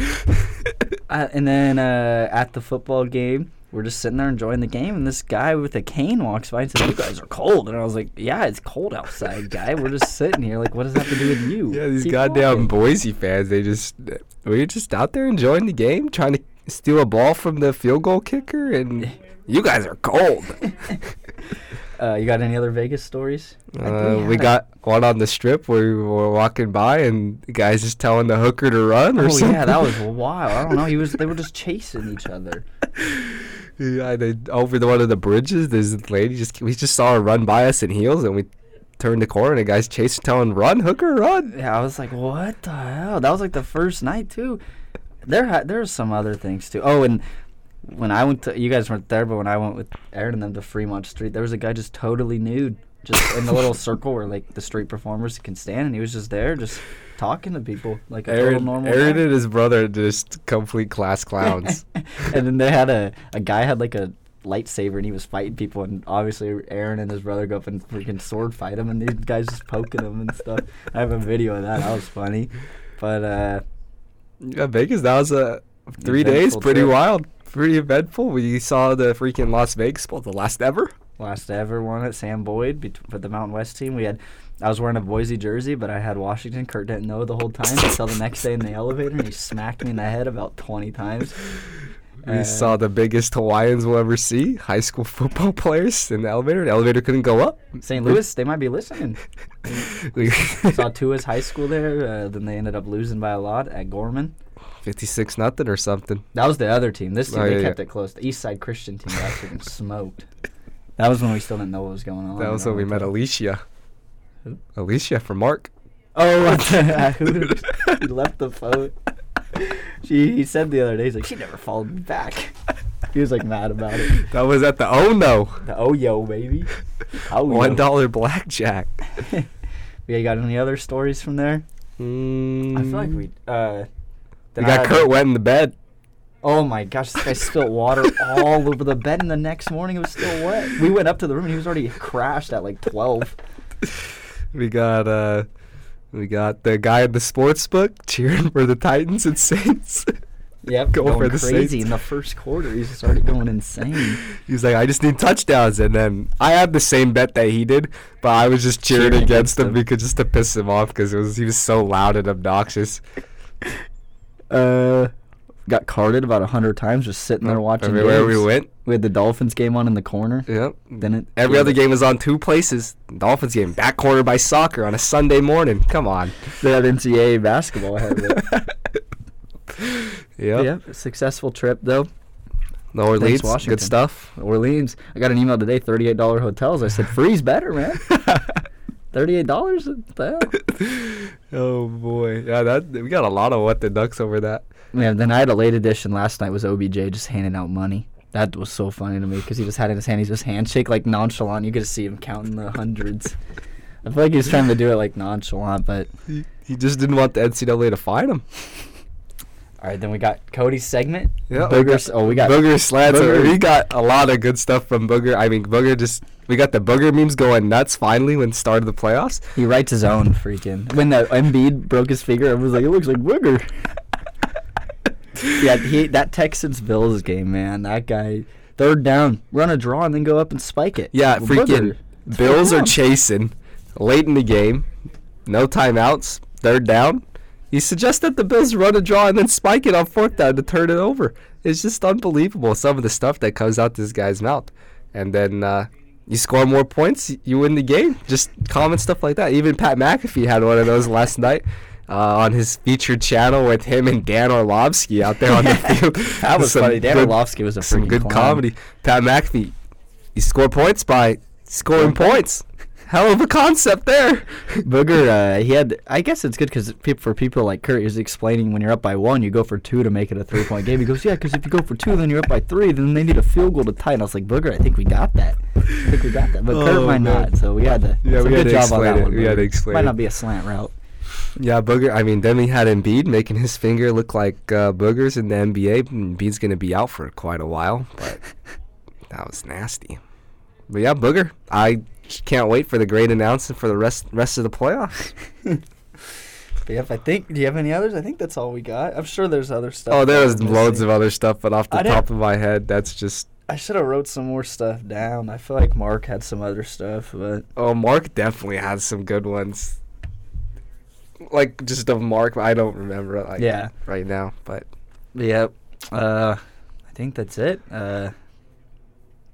Uh, and then uh, at the football game, we're just sitting there enjoying the game, and this guy with a cane walks by and says, "You guys are cold," and I was like, "Yeah, it's cold outside, guy. We're just sitting here. Like, what does that have to do with you?" Yeah, these Keep goddamn walking." Boise fans, they just we were just out there enjoying the game, trying to steal a ball from the field goal kicker, and [LAUGHS] you guys are cold. [LAUGHS] Uh, you got any other Vegas stories? Uh, we a- got one on the strip where we were walking by, and the guy's just telling the hooker to run or Oh something. yeah, that was wild. I don't know. He was. They were just chasing each other. [LAUGHS] [LAUGHS] Yeah, they, over the one of the bridges, there's a lady just we just saw her run by us in heels, and we turned the corner, and the guy's chasing, telling run, hooker, run. Yeah, I was like, what the hell? That was like the first night too. There, ha- there's some other things too. Oh, and when I went to, you guys weren't there, but when I went with Aaron and them to Fremont Street, there was a guy just totally nude, just in the little [LAUGHS] circle where like the street performers can stand, and he was just there, just talking to people like a total Aaron, normal. Aaron guy. and his brother just complete class clowns. [LAUGHS] and then they had a a guy had like a lightsaber and he was fighting people and obviously Aaron and his brother go up and freaking sword fight him and these guys just poking him and stuff. I have a video of that. That was funny. But uh Yeah, Vegas. That was a three days, pretty trip. wild, pretty eventful. We saw the freaking Las Vegas Bowl, the last ever. Last ever one at Sam Boyd bet- for the Mountain West team. We had I was wearing a Boise jersey, but I had Washington. Kurt didn't know the whole time until the next day in the elevator, and he smacked me in the head about twenty times. [LAUGHS] We Uh, saw the biggest Hawaiians we'll ever see. High school football [LAUGHS] players in the elevator. The elevator couldn't go up. St. Louis. They might be listening. [LAUGHS] We Saw Tua's high school there. Uh, then they ended up losing by a lot at Gorman. fifty-six nothing or something. That was the other team. This team Oh, they yeah, kept yeah. it close. The East Side Christian team got smoked. That was when we still didn't know what was going on. That was when we met Alicia. Who? Alicia from Mark. Oh, what the- [LAUGHS] [LAUGHS] who- he left the phone. She, he said the other day, he's like, she never followed me back. [LAUGHS] He was like mad about it. That was at the Oh No. The oh yo baby. Oh One dollar blackjack. You got any other stories from there? Mm, I feel like we. Uh, We got Kurt wet in the bed. Oh my gosh, this guy spilled water all over the bed, and the next morning it was still wet. We went up to the room, and he was already crashed at like twelve. [LAUGHS] We got uh we got the guy in the sports book cheering for the Titans and Saints. [LAUGHS] Yep, Going going, for the crazy Saints. in the first quarter. He started going insane. [LAUGHS] He's like, I just need touchdowns and then I had the same bet that he did, but I was just cheering, Cheering against, against him him. because just to piss him off because it was he was so loud and obnoxious. Uh, got carded about a hundred times just sitting there watching. Everywhere we went. We had the Dolphins game on in the corner. Yep. Then it Every yeah, other game was on two places. Dolphins game, back corner by soccer on a Sunday morning. Come on. They had NCAA basketball ahead. [LAUGHS] Yep. Yep, successful trip though. New Orleans, Washington. good stuff. Orleans. I got an email today, thirty-eight dollar hotels. I said, "Freeze better, man." [LAUGHS] Thirty-eight dollars. [LAUGHS] oh boy, yeah, that we got a lot of what the ducks over that. Yeah. Then I had a late edition last night. Was OBJ just handing out money? That was so funny to me because he just had in his hand. He's just handshake like nonchalant. You could see him counting the hundreds. I feel like he was trying to do it like nonchalant, but He, he just didn't want the NCAA to find him. [LAUGHS] all right. Then we got Cody's segment. Yeah, got oh, we got Booger slants. Booger. We got a lot of good stuff from Booger. I mean, Booger just we got the Booger memes going nuts finally when started the playoffs. He writes his own freaking. When the Embiid broke his finger, everyone was like, "It looks like Booger." [LAUGHS] yeah, he that Texans Bills game, man. That guy, third down, run a draw and then go up and spike it. Yeah, Well, freaking Booger. Bills are chasing late in the game, no timeouts, third down. He suggested the Bills run a draw and then spike it on fourth down to turn it over. It's just unbelievable some of the stuff that comes out this guy's mouth. And then uh, you score more points, you win the game. Just common stuff like that. Even Pat McAfee had one of those last night. Uh, on his featured channel with him and Dan Orlovsky out there on the [LAUGHS] field. That was Some funny. Dan good- Orlovsky was a some good clown. comedy. Pat McAfee, you score points by scoring points. Hell of a concept there. [LAUGHS] Booger, uh, he had. I guess it's good because peop for people like Kurt, he was explaining when you're up by one, you go for two to make it a three point game. He goes, yeah, because if you go for two, then you're up by three, then they need a field goal to tie. And I was like, Booger, I think we got that. I think we got that. But Kurt Oh, might man. not, so we had to. Yeah, so we had good to job on explain that it. one. We had to explain Might not be a slant route. Yeah, Booger. I mean, then we had Embiid making his finger look like uh, boogers in the NBA. Embiid's going to be out for quite a while, but [LAUGHS] that was nasty. But yeah, Booger. I can't wait for the great announcement for the rest rest of the playoffs. But [LAUGHS] yep, I think. Do you have any others? I think that's all we got. I'm sure there's other stuff. Oh, there was loads of other stuff, but off the I top of my head, that's just I should have wrote some more stuff down. I feel like Mark had some other stuff, but Oh, Mark definitely had some good ones. Like just of Mark, I don't remember like Yeah. right now. But yep. Uh, I think that's it. Uh,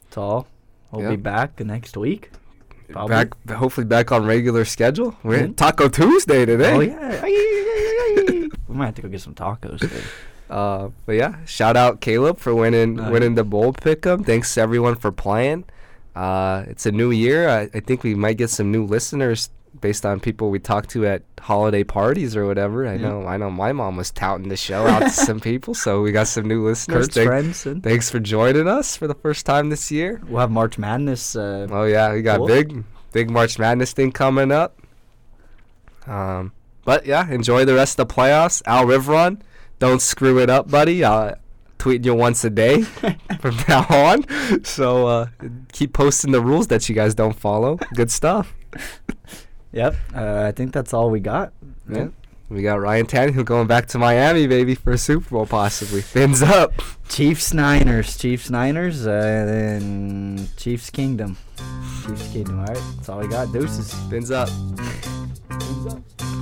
that's all. We'll Yeah. be back next week. Probably. back, hopefully back on regular schedule. We're Mhm. Taco Tuesday today. Oh yeah. [LAUGHS] [LAUGHS] we might have to go get some tacos. Today. Uh, but yeah, shout out Caleb for winning winning the bowl pick'em. Thanks everyone for playing. Uh, it's a new year. I, I think we might get some new listeners based on people we talked to at holiday parties or whatever. I Yeah. know I know my mom was touting the show out to some [LAUGHS] people, so we got some new listeners. Kurt's Thank- friends. And thanks for joining us for the first time this year. we'll have March Madness. Uh, Oh yeah, we got Cool. big big March Madness thing coming up. Um, but yeah, enjoy the rest of the playoffs. Al Riveron, don't screw it up, buddy. I'll tweet you once a day [LAUGHS] from now on. So uh, keep posting the rules that you guys don't follow. Good stuff. [LAUGHS] Yep. Uh, I think that's all we got. Yeah. We got Ryan Tannehill going back to Miami, baby, for a Super Bowl possibly. Fins up. Chiefs Niners. Chiefs Niners. Uh, then Chiefs Kingdom. Chiefs Kingdom. All right. That's all we got. Deuces. Fins up. [LAUGHS]